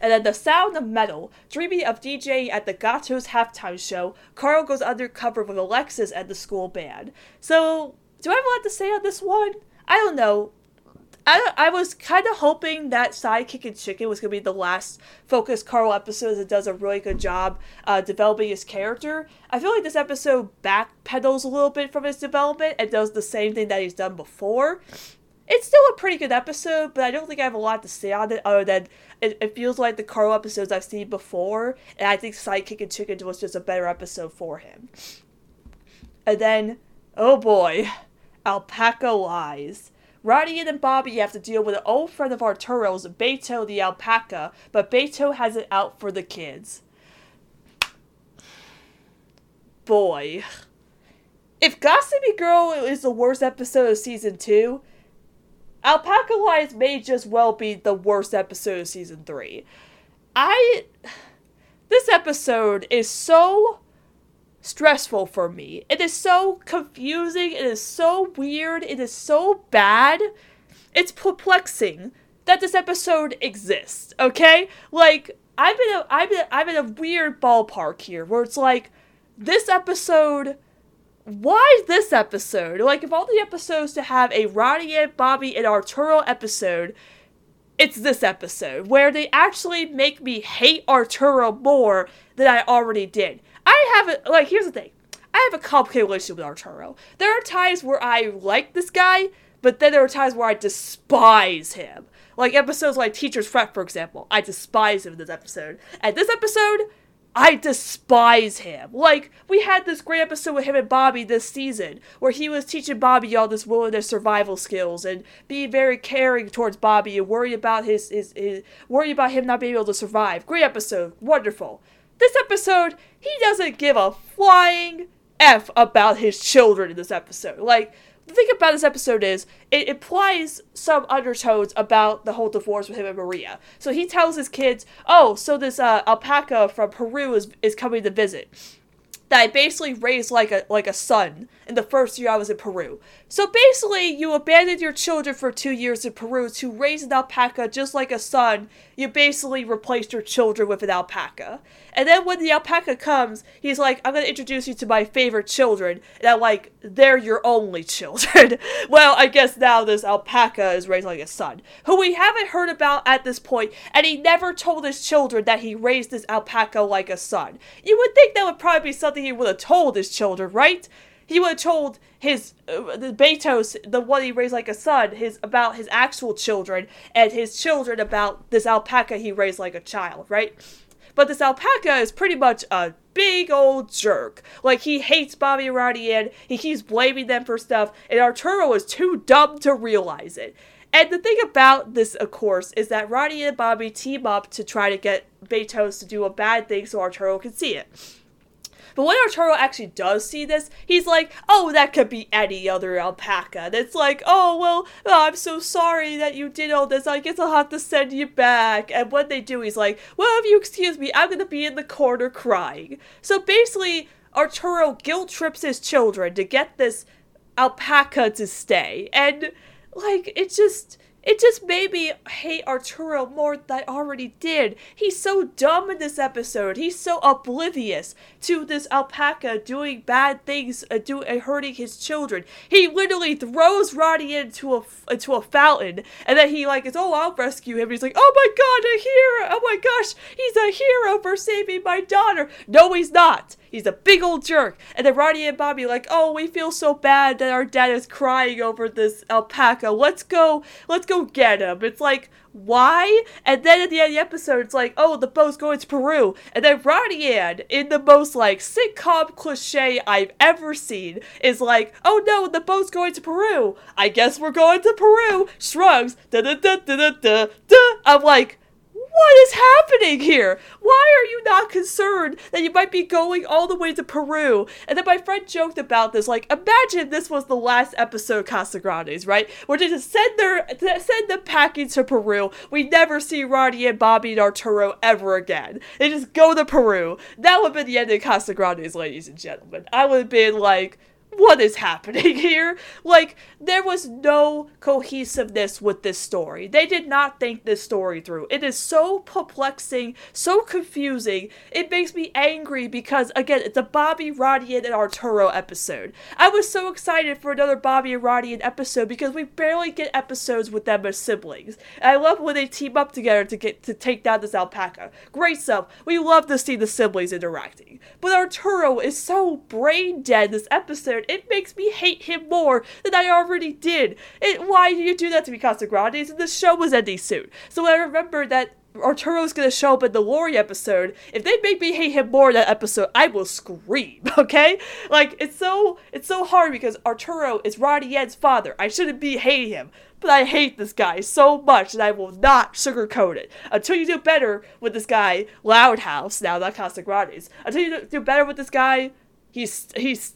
And then the sound of metal, dreaming of DJing at the Gatos halftime show, Carl goes undercover with Alexis and the school band. So do I have a lot to say on this one? I don't know. I, I was kind of hoping that Sidekick and Chicken was going to be the last Focus Carl episode that does a really good job uh, developing his character. I feel like this episode backpedals a little bit from his development and does the same thing that he's done before. It's still a pretty good episode, but I don't think I have a lot to say on it other than it, it feels like the Carl episodes I've seen before, and I think Sidekick and Chicken was just a better episode for him. And then, oh boy alpaca lies. Ronnie and Bobby have to deal with an old friend of Arturo's, Beto the alpaca, but Beto has it out for the kids. Boy. If Gossipy Girl is the worst episode of season 2, Alpaca Lies may just well be the worst episode of season 3. I. This episode is so stressful for me. It is so confusing. It is so weird. It is so bad. It's perplexing that this episode exists. Okay, like I've been a, I've been I'm in a weird ballpark here where it's like this episode. Why this episode? Like, of all the episodes to have a Ronnie and Bobby and Arturo episode, it's this episode where they actually make me hate Arturo more than I already did. Have a like. Here's the thing. I have a complicated relationship with Arturo. There are times where I like this guy, but then there are times where I despise him. Like episodes like Teacher's Fret, for example. I despise him in this episode. And this episode, I despise him. Like, we had this great episode with him and Bobby this season, where he was teaching Bobby all this wilderness survival skills and being very caring towards Bobby and worry about his, his, his worry about him not being able to survive. Great episode. Wonderful. This episode, he doesn't give a flying F about his children in this episode. Like, the thing about this episode is it implies some undertones about the whole divorce with him and Maria. So he tells his kids, "Oh, so this uh, alpaca from Peru is is coming to visit." That I basically raised like a like a son in the first year I was in Peru. So basically, you abandoned your children for two years in Peru to raise an alpaca just like a son. You basically replaced your children with an alpaca. And then when the alpaca comes, he's like, I'm gonna introduce you to my favorite children. And I'm like, they're your only children. well, I guess now this alpaca is raised like a son, who we haven't heard about at this point, and he never told his children that he raised this alpaca like a son. You would think that would probably be something he would have told his children, right? He would have told his uh, the Betos, the one he raised like a son, his about his actual children, and his children about this alpaca he raised like a child, right? But this alpaca is pretty much a big old jerk. Like he hates Bobby and Ronnie and he keeps blaming them for stuff, and Arturo is too dumb to realize it. And the thing about this, of course, is that Ronnie and Bobby team up to try to get Betos to do a bad thing so Arturo can see it. But when Arturo actually does see this, he's like, oh, that could be any other alpaca. It's like, oh, well, oh, I'm so sorry that you did all this. I guess I'll have to send you back. And when they do, he's like, well, if you excuse me, I'm going to be in the corner crying. So basically, Arturo guilt trips his children to get this alpaca to stay. And, like, it just it just made me hate Arturo more than I already did. He's so dumb in this episode. He's so oblivious to this alpaca doing bad things, uh, uh, hurting his children. He literally throws Ronnie into a into a fountain, and then he like is, oh, I'll rescue him. he's like, oh my god, a hero! Oh my gosh, he's a hero for saving my daughter. No, he's not. He's a big old jerk. And then Ronnie and Bobby like, oh, we feel so bad that our dad is crying over this alpaca. Let's go, let's go get him. It's like, why? And then at the end of the episode, it's like, oh, the boat's going to Peru. And then Ronnie Anne, in the most like sitcom cliche I've ever seen, is like, oh no, the boat's going to Peru. I guess we're going to Peru. Shrugs. Da da da da da da. I'm like, what is happening here? Why are you not concerned that you might be going all the way to Peru? And then my friend joked about this, like, imagine this was the last episode of Casagrandes, right? Where they just send their send the packing to Peru. We never see Ronnie and Bobby and Arturo ever again. They just go to Peru. That would have been the end of Casagrandes, ladies and gentlemen. I would have been like, what is happening here? Like, there was no cohesiveness with this story. They did not think this story through. It is so perplexing, so confusing. It makes me angry because, again, it's a Bobby, Ronnie, and Arturo episode. I was so excited for another Bobby and Ronnie episode because we barely get episodes with them as siblings. And I love when they team up together to get to take down this alpaca. Great stuff. We love to see the siblings interacting. But Arturo is so brain dead this episode it makes me hate him more than I already did. It, why do you do that to me, Casagrandes? And the show was ending soon. So I remember that Arturo's gonna show up in the Lori episode. If they make me hate him more in that episode, I will scream. Okay, like it's so it's so hard because Arturo is Roddy Yen's father. I shouldn't be hating him, but I hate this guy so much that I will not sugarcoat it until you do better with this guy, Loud House, Now not Casagrandes. Until you do better with this guy, he's he's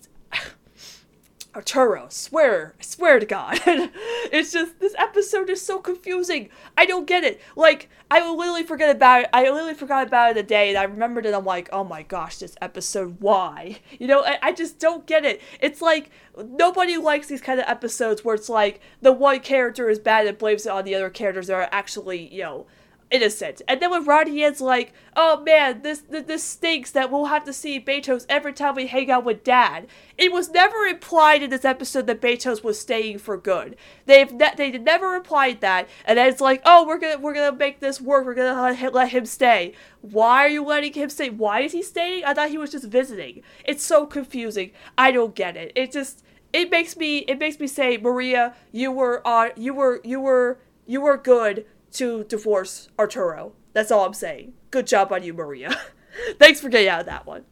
Arturo, swear, I swear to God. it's just, this episode is so confusing. I don't get it. Like, I will literally forget about it. I literally forgot about it the day, and I remembered it. I'm like, oh my gosh, this episode, why? You know, I, I just don't get it. It's like, nobody likes these kind of episodes where it's like, the one character is bad and blames it on the other characters that are actually, you know, innocent. And then when Ronnie is like, oh man, this, this, this stinks that we'll have to see Betos every time we hang out with Dad. It was never implied in this episode that Betos was staying for good. They've ne- they never implied that, and then it's like, oh, we're gonna we're gonna make this work. We're gonna let him, let him stay. Why are you letting him stay? Why is he staying? I thought he was just visiting. It's so confusing. I don't get it. It just it makes me it makes me say, Maria, you were uh you were you were you were good to divorce Arturo. That's all I'm saying. Good job on you, Maria. Thanks for getting out of that one.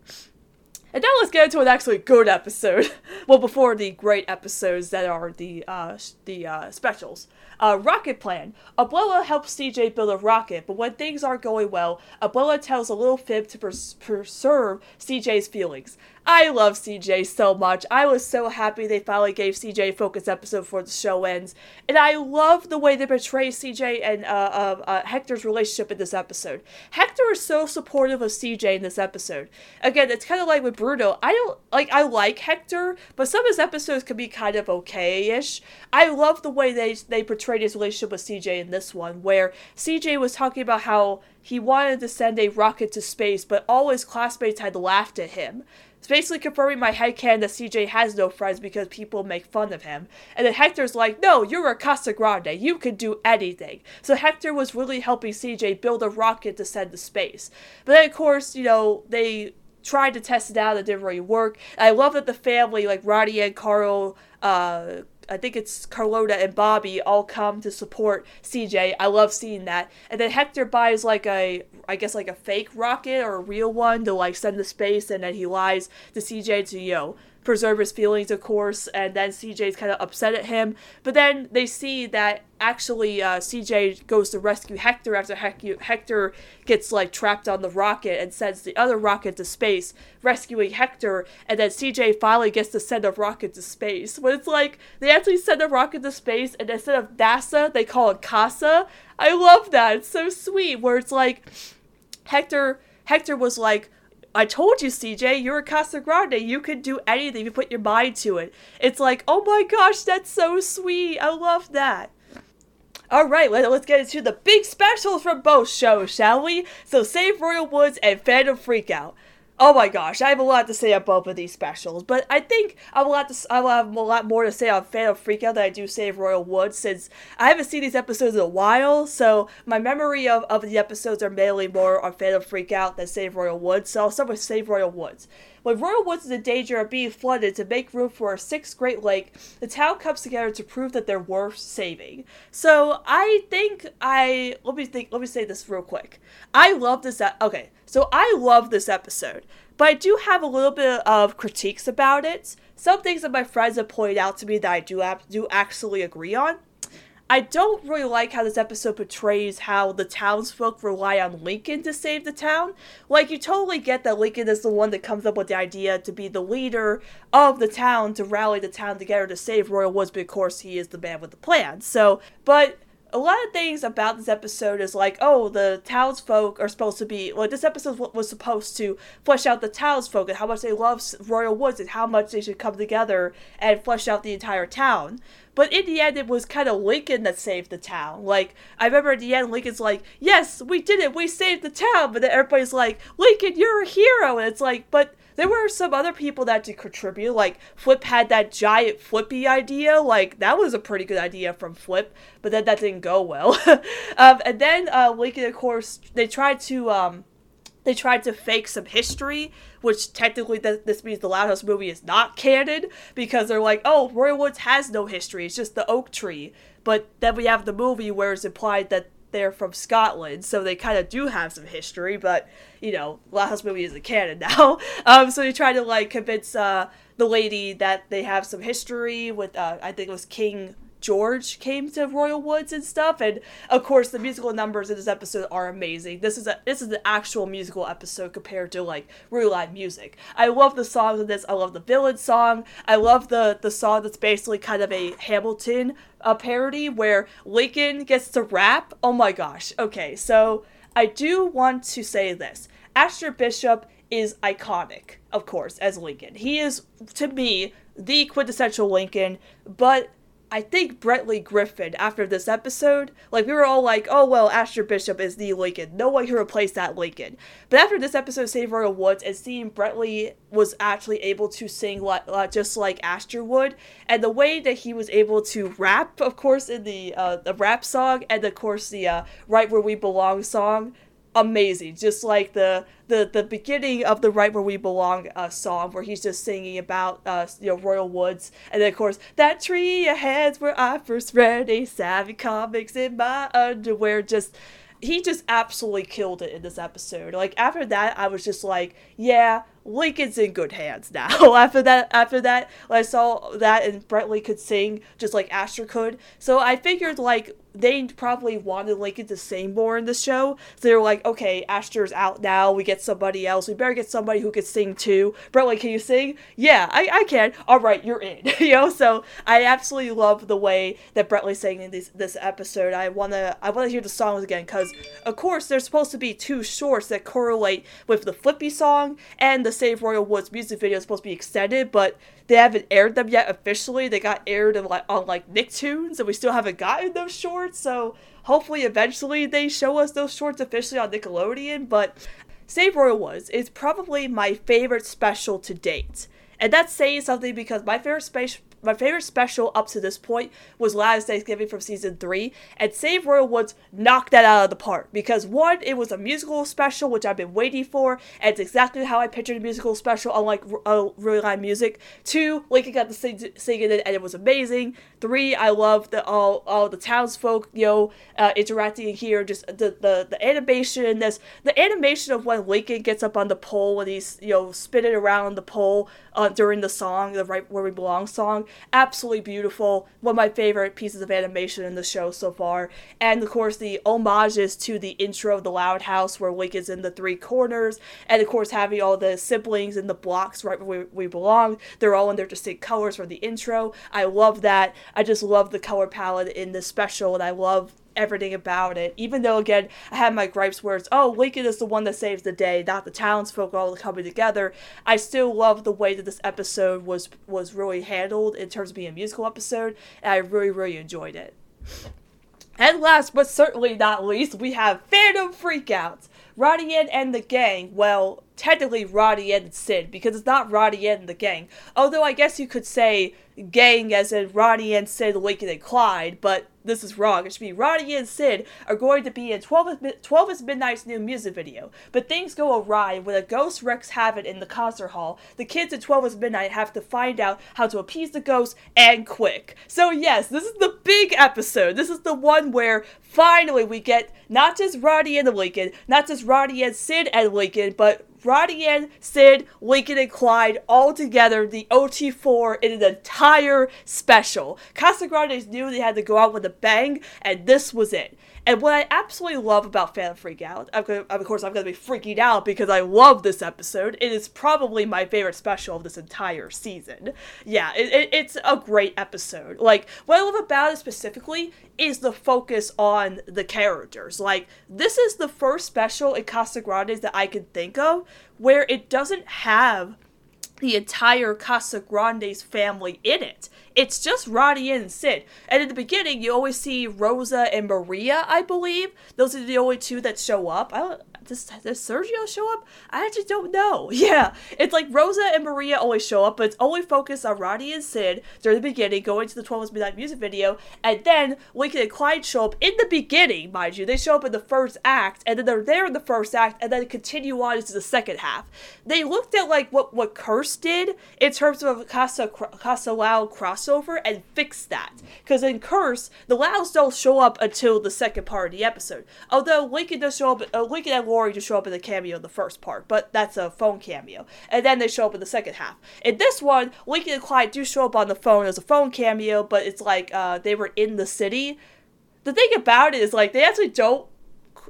And now let's get into an actually good episode. well, before the great episodes that are the uh, the uh, specials. Uh, rocket plan. Abuela helps CJ build a rocket, but when things aren't going well, Abuela tells a little fib to pres- preserve CJ's feelings. I love CJ so much. I was so happy they finally gave CJ a focus episode before the show ends. And I love the way they portray CJ and uh, uh, uh, Hector's relationship in this episode. Hector is so supportive of CJ in this episode. Again, it's kind of like with Bruno. I don't like, I like Hector, but some of his episodes can be kind of okay ish. I love the way they, they portrayed his relationship with CJ in this one, where CJ was talking about how he wanted to send a rocket to space, but all his classmates had laughed at him. It's basically confirming my headcanon that CJ has no friends because people make fun of him. And then Hector's like, no, you're a Casagrande. You can do anything. So Hector was really helping CJ build a rocket to send to space. But then, of course, you know, they tried to test it out. It didn't really work. And I love that the family, like Roddy and Carl, uh, I think it's Carlota and Bobby all come to support CJ. I love seeing that. And then Hector buys like a I guess like a fake rocket or a real one to like send to space and then he lies to CJ to, know, preserve his feelings, of course, and then CJ's kind of upset at him. But then they see that actually uh, CJ goes to rescue Hector after Hector gets like trapped on the rocket and sends the other rocket to space, rescuing Hector. And then CJ finally gets to send a rocket to space. But it's like they actually send a rocket to space, and instead of NASA, they call it Casa. I love that. It's so sweet. Where it's like Hector. Hector was like, I told you, CJ, you're a Casagrande. You can do anything if you put your mind to it. It's like, oh my gosh, that's so sweet. I love that. All right, let, us get into the big specials from both shows, shall we? So, Save Royal Woods and Phantom Freakout. Oh my gosh, I have a lot to say on both of these specials, but I think I will have to I will have a lot more to say on Phantom Freakout than I do Save Royal Woods since I haven't seen these episodes in a while, so my memory of, of the episodes are mainly more on Phantom Freakout than Save Royal Woods, so I'll start with Save Royal Woods. When Royal Woods is in danger of being flooded to make room for a sixth Great Lake, the town comes together to prove that they're worth saving. So I think I let me think let me say this real quick. I love this okay, so I love this episode, but I do have a little bit of critiques about it. Some things that my friends have pointed out to me that I do do actually agree on. I don't really like how this episode portrays how the townsfolk rely on Lincoln to save the town. Like, you totally get that Lincoln is the one that comes up with the idea to be the leader of the town to rally the town together to save Royal Woods, but of course, he is the man with the plan. So, but a lot of things about this episode is like, oh, the townsfolk are supposed to be. Well, this episode was supposed to flesh out the townsfolk and how much they love Royal Woods and how much they should come together and flesh out the entire town. But in the end, it was kind of Lincoln that saved the town. Like, I remember at the end, Lincoln's like, yes, we did it, we saved the town. But then everybody's like, Lincoln, you're a hero. And it's like, but there were some other people that did contribute. Like, Flip had that giant flippy idea. Like, that was a pretty good idea from Flip. But then that didn't go well. um, and then uh, Lincoln, of course, they tried to. Um, they tried to fake some history, which technically th- this means the Loud House movie is not canon because they're like, oh, Royal Woods has no history, it's just the oak tree. But then we have the movie where it's implied that they're from Scotland, so they kind of do have some history, but you know, Last movie isn't canon now. Um, so they try to like convince uh, the lady that they have some history with, uh, I think it was King George came to Royal Woods and stuff. And of course, the musical numbers in this episode are amazing. This is a this is an actual musical episode compared to like real live music. I love the songs in this. I love the villain song. I love the the song that's basically kind of a Hamilton uh, parody where Lincoln gets to rap. Oh my gosh. Okay, so I do want to say this. Ashton Bishop is iconic, of course, as Lincoln. He is to me the quintessential Lincoln, but I think Brentley Griffin after this episode, like we were all like, oh well, Ashton Bishop is the Lincoln. No one can replace that Lincoln. But after this episode, of Save Royal Woods, and seeing Brentley was actually able to sing like, just like Ashton would, and the way that he was able to rap, of course, in the uh, the rap song, and of course the uh, Right Where We Belong song, amazing. Just like the the the beginning of the Right Where We Belong uh, song, where he's just singing about uh, you know Royal Woods, and then of course that tree ahead's where I first read Ace Savvy comics in my underwear. Just he just absolutely killed it in this episode. Like after that, I was just like, yeah, Lincoln's in good hands now. after that, after that, I saw that and Brentley could sing just like Asher could. So I figured like they probably wanted Lincoln to sing more in the show. So they were like, okay, Asher's out now. We get somebody else. We better get somebody who can sing too. Brentley, can you sing? Yeah, I, I can. All right, you're in. you know, so I absolutely love the way that Brentley sang in this this episode. I wanna I wanna hear the songs again because of course there's supposed to be two shorts that correlate with the Flippy song and the Save Royal Woods music video is supposed to be extended, but they haven't aired them yet officially. They got aired like, on like Nicktoons, and we still haven't gotten those shorts. So hopefully, eventually, they show us those shorts officially on Nickelodeon. But Save Royal Woods is probably my favorite special to date, and that's saying something because my favorite space my favorite special up to this point was Loudest Thanksgiving from season three, and Save Royal Woods knocked that out of the park because one, it was a musical special which I've been waiting for, and it's exactly how I pictured a musical special, unlike uh, Really Loud Music. Two, Lincoln got to sing, sing it, and it was amazing. Three, I love the all all the townsfolk, you know, uh, interacting here, just the, the the animation in this, the animation of when Lincoln gets up on the pole and he's you know spinning around the pole uh, during the song, the Right Where We Belong song. Absolutely beautiful. One of my favorite pieces of animation in the show so far. And of course, the homages to the intro of the Loud House, where Link is in the three corners. And of course, having all the siblings in the blocks right where we, belong. They're all in their distinct colors for the intro. I love that. I just love the color palette in this special, and I love everything about it. Even though, again, I had my gripes where it's, oh, Lincoln is the one that saves the day, not the townsfolk all coming together. I still love the way that this episode was was really handled in terms of being a musical episode, and I really, really enjoyed it. And last but certainly not least, we have Phantom Freakouts. Roddy and the gang, well, technically Roddy and Sid, because it's not Roddy and the gang. Although I guess you could say gang as in Roddy and Sid, Lincoln and Clyde, but this is wrong. It should be Roddy and Sid are going to be in 12 is, 12 is Midnight's new music video. But things go awry when a ghost wreaks havoc in the concert hall. The kids in 12 is Midnight have to find out how to appease the ghost and quick. So yes, this is the big episode. This is the one where finally we get not just Roddy and Lincoln, not just Roddy and Sid and Lincoln, but Roddy and Sid, Lincoln and Clyde all together, the OT4 in an entire special. Casagrandes knew they had to go out with a bang, and this was it. And what I absolutely love about Phantom Freak Out, of course, I'm going to be freaking out because I love this episode. It is probably my favorite special of this entire season. Yeah, it, it, it's a great episode. Like, what I love about it specifically is the focus on the characters. Like, this is the first special in Casagrandes that I can think of where it doesn't have the entire Casagrandes family in it. It's just Roddy and Sid. And in the beginning, you always see Rosa and Maria, I believe. Those are the only two that show up. I does, does Sergio show up? I actually don't know. Yeah, it's like Rosa and Maria always show up, but it's only focused on Roddy and Sid during the beginning, going to the 12 Midnight music video, and then Lincoln and Clyde show up in the beginning, mind you. They show up in the first act, and then they're there in the first act, and then continue on into the second half. They looked at like what what Curse did in terms of a Casa Casa Loud crossover and fixed that, because in Curse the Louds don't show up until the second part of the episode. Although Lincoln does show up, uh, Lincoln and Lori just show up in the cameo in the first part, but that's a phone cameo. And then they show up in the second half. In this one, Lincoln and Clyde do show up on the phone as a phone cameo, but it's like uh, they were in the city. The thing about it is like they actually don't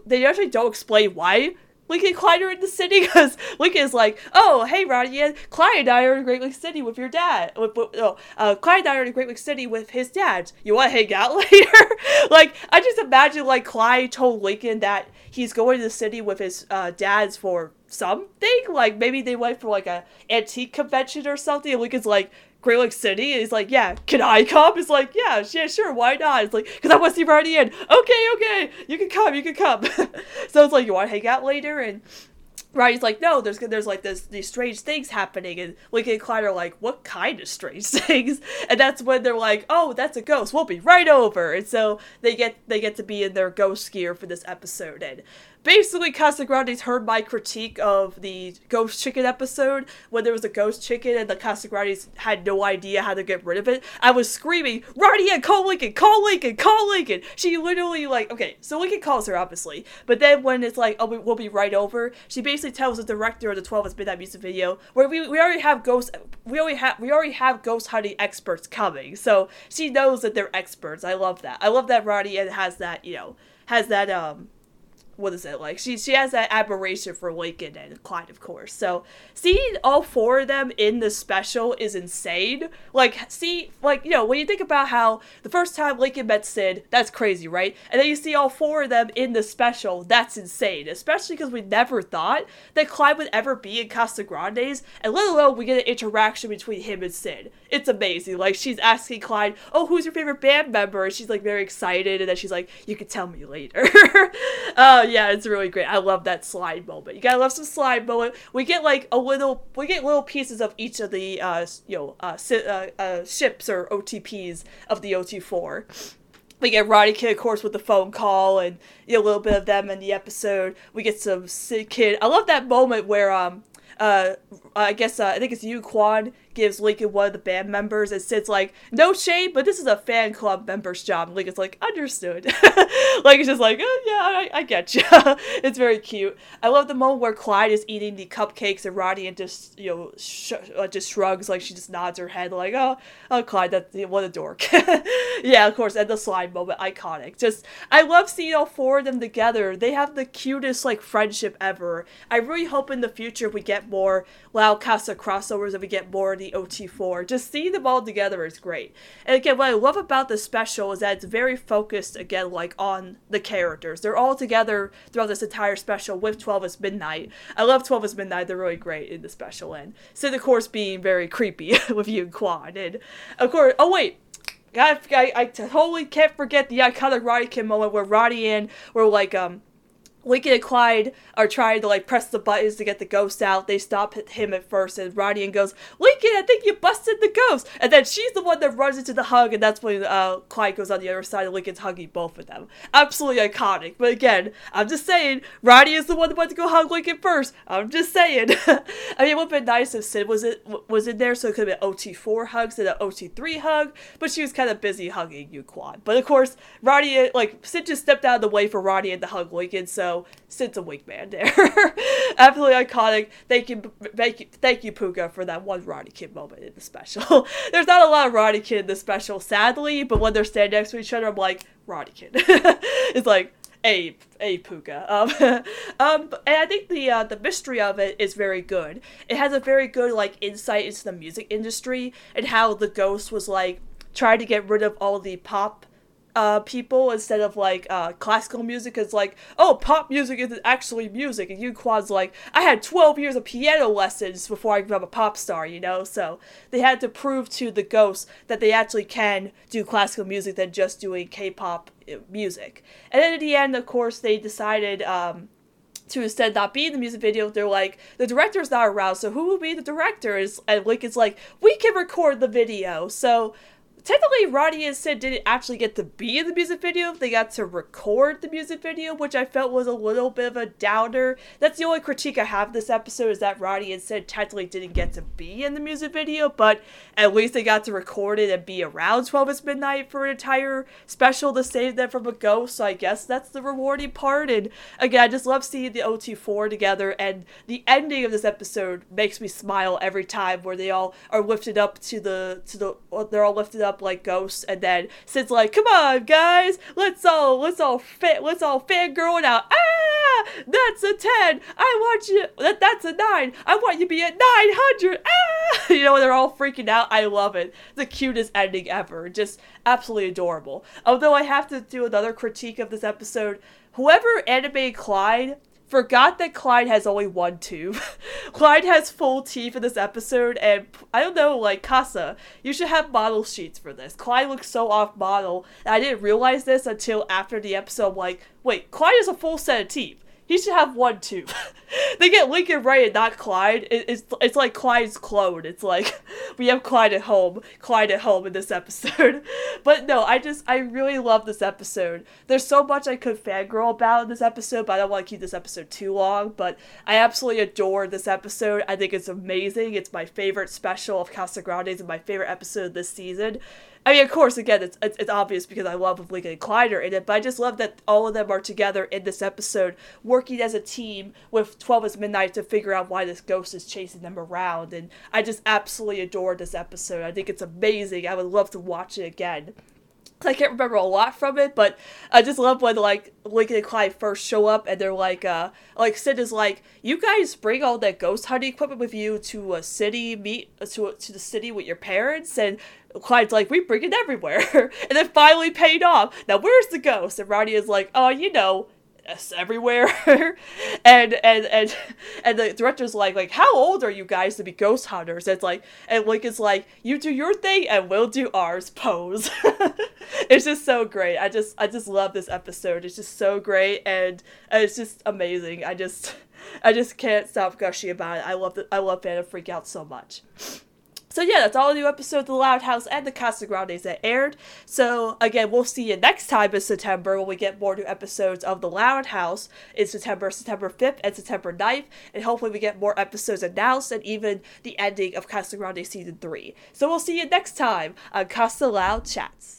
they actually don't explain why Lincoln and Clyde are in the city because Lincoln is like, oh, hey, Roddy, and Clyde and I are in Great Lake City with your dad. With, with, oh, uh, Clyde and I are in Great Lake City with his dad. You want to hang out later? like, I just imagine, like, Clyde told Lincoln that he's going to the city with his uh, dads for something. Like, maybe they went for, like, a antique convention or something. And Lincoln's like, Great Lake City? And he's like, yeah, can I come? He's like, yeah, yeah, sure, why not? It's like, because I want to see Roddy in. Okay, okay, you can come, you can come. so it's like, you want to hang out later? And Roddy's like, no, there's there's like this these strange things happening, and Lincoln and Clyde are like, what kind of strange things? And that's when they're like, oh, that's a ghost. We'll be right over. And so they get they get to be in their ghost gear for this episode. And basically Casagrande's heard my critique of the ghost chicken episode when there was a ghost chicken and the Casagrandes had no idea how to get rid of it. I was screaming, Ronnie Anne call Lincoln, call Lincoln, call Lincoln. She literally like okay, so Lincoln calls her obviously, but then when it's like oh we'll be right over, she basically tells the director of the 12 Midnight music video where we, we already have ghost we already have we already have ghost hunting experts coming, so she knows that they're experts. I love that. I love that Ronnie Anne has that you know has that um what is it like? She she has that admiration for Lincoln and Clyde, of course. So seeing all four of them in the special is insane. Like, see, like you know, when you think about how the first time Lincoln met Sid, that's crazy, right? And then you see all four of them in the special, that's insane. Especially because we never thought that Clyde would ever be in Casagrande's, and let alone we get an interaction between him and Sid. It's amazing. Like she's asking Clyde, "Oh, who's your favorite band member?" And she's like very excited, and then she's like, "You can tell me later." uh, yeah, it's really great. I love that slide moment. You gotta love some slide moment. We get like a little, we get little pieces of each of the, uh, you know, uh, si- uh, uh, ships or OTPs of the OT4. We get Roddy Kid, of course, with the phone call, and you know, a little bit of them in the episode. We get some Sid Kid. I love that moment where um, uh, I guess uh, I think it's Yu Quan gives Lincoln one of the band members and Sid's like, no shade, but this is a fan club member's job. And Lincoln's like, understood. like, it's just like, oh, yeah, I, I get you. it's very cute. I love the moment where Clyde is eating the cupcakes and Roddy and just, you know, sh- uh, just shrugs, like she just nods her head, like, oh, oh, Clyde, that what a dork. yeah, of course, and the slide moment, iconic. Just, I love seeing all four of them together. They have the cutest, like, friendship ever. I really hope in the future we get more Loud Casa crossovers and we get more of the OT4. Just seeing them all together is great. And again, what I love about the special is that it's very focused, again, like on the characters. They're all together throughout this entire special with 12 is Midnight. I love 12 is Midnight. They're really great in the special. And Sid, of course, being very creepy with you and Quan. And of course, oh, wait. I, I, I totally can't forget the iconic Roddy Kid moment where Roddy and were like, um, Lincoln and Clyde are trying to like press the buttons to get the ghost out. They stop him at first, and Roddy goes, "Lincoln, I think you busted the ghost." And then she's the one that runs into the hug, and that's when uh, Clyde goes on the other side, and Lincoln's hugging both of them. Absolutely iconic. But again, I'm just saying, Ronnie is the one that went to go hug Lincoln first. I'm just saying. I mean, it would have been nice if Sid was it was in there, so it could have been OT4 hugs and an OT3 hug. But she was kind of busy hugging you, Quad. But of course, Ronnie like Sid just stepped out of the way for Ronnie Anne to hug Lincoln, so Sid's a wingman there. Absolutely iconic. Thank you, thank you, thank you, Puka, for that one Roddy Kid moment in the special. There's not a lot of Roddy Kid in the special, sadly, but when they're standing next to each other, I'm like, Roddy Kid. it's like, a a puka. Um, um, and I think the uh, the mystery of it is very good. It has a very good like insight into the music industry and how the ghost was like trying to get rid of all the pop uh, people instead of like uh, classical music is like, oh, pop music isn't actually music. And Quad's like, I had 12 years of piano lessons before I became a pop star, you know? So they had to prove to the ghosts that they actually can do classical music than just doing K pop uh, music. And then at the end, of course, they decided. Um, to instead not be in the music video, they're like, the director's not around, so who will be the director? And Lincoln's like, we can record the video. So technically Roddy and Sid didn't actually get to be in the music video. They got to record the music video, which I felt was a little bit of a downer. That's the only critique I have this episode is that Roddy and Sid technically didn't get to be in the music video, but at least they got to record it and be around 12 is Midnight for an entire special to save them from a ghost. So I guess that's the rewarding part. And again, I just love seeing the OT4 together. And the ending of this episode makes me smile every time where they all are lifted up to the, to the, they're all lifted up like ghosts, and then Sid's like, "Come on, guys, let's all let's all fit let's all fangirl it out." Ah, that's a ten. I want you. That that's a nine. I want you to be at nine hundred. Ah, you know they're all freaking out. I love it. The cutest ending ever. Just absolutely adorable. Although I have to do another critique of this episode. Whoever animated Clyde forgot that Clyde has only one tooth. Clyde has full teeth in this episode, and I don't know, like, Casa, you should have model sheets for this. Clyde looks so off model, I didn't realize this until after the episode. I'm like, wait, Clyde has a full set of teeth. He should have one too. they get Lincoln Ray and not Clyde. It, it's it's like Clyde's clone. It's like we have Clyde at home, Clyde at home in this episode. but no, I just I really love this episode. There's so much I could fangirl about in this episode, but I don't want to keep this episode too long. But I absolutely adore this episode. I think it's amazing. It's my favorite special of Casagrande's and my favorite episode this season. I mean, of course, again, it's, it's, it's obvious because I love Lincoln and are in it, but I just love that all of them are together in this episode, working as a team with 12 as Midnight to figure out why this ghost is chasing them around. And I just absolutely adore this episode. I think it's amazing. I would love to watch it again. I can't remember a lot from it, but I just love when like Lincoln and Clyde first show up and they're like, uh, like Sid is like, you guys bring all that ghost hunting equipment with you to a city, meet to to the city with your parents, and Clyde's like, we bring it everywhere, and then finally paid off. Now where's the ghost? And Ronnie is like, oh, you know, everywhere. And and and and the director's like like how old are you guys to be ghost hunters? And it's like and lincoln's like you do your thing and we'll do ours pose. It's just so great. I just i just love this episode. It's just so great and it's just amazing. I just i just can't stop gushing about it. I love the, i love fan Phantom Freak Out so much so yeah, that's all the new episodes of The Loud House and the Casa that aired. So again, we'll see you next time in September when we get more new episodes of The Loud House in September, September 5th and September 9th. And hopefully we get more episodes announced and even the ending of Casagrande Season 3. So we'll see you next time on Casa Loud Chats.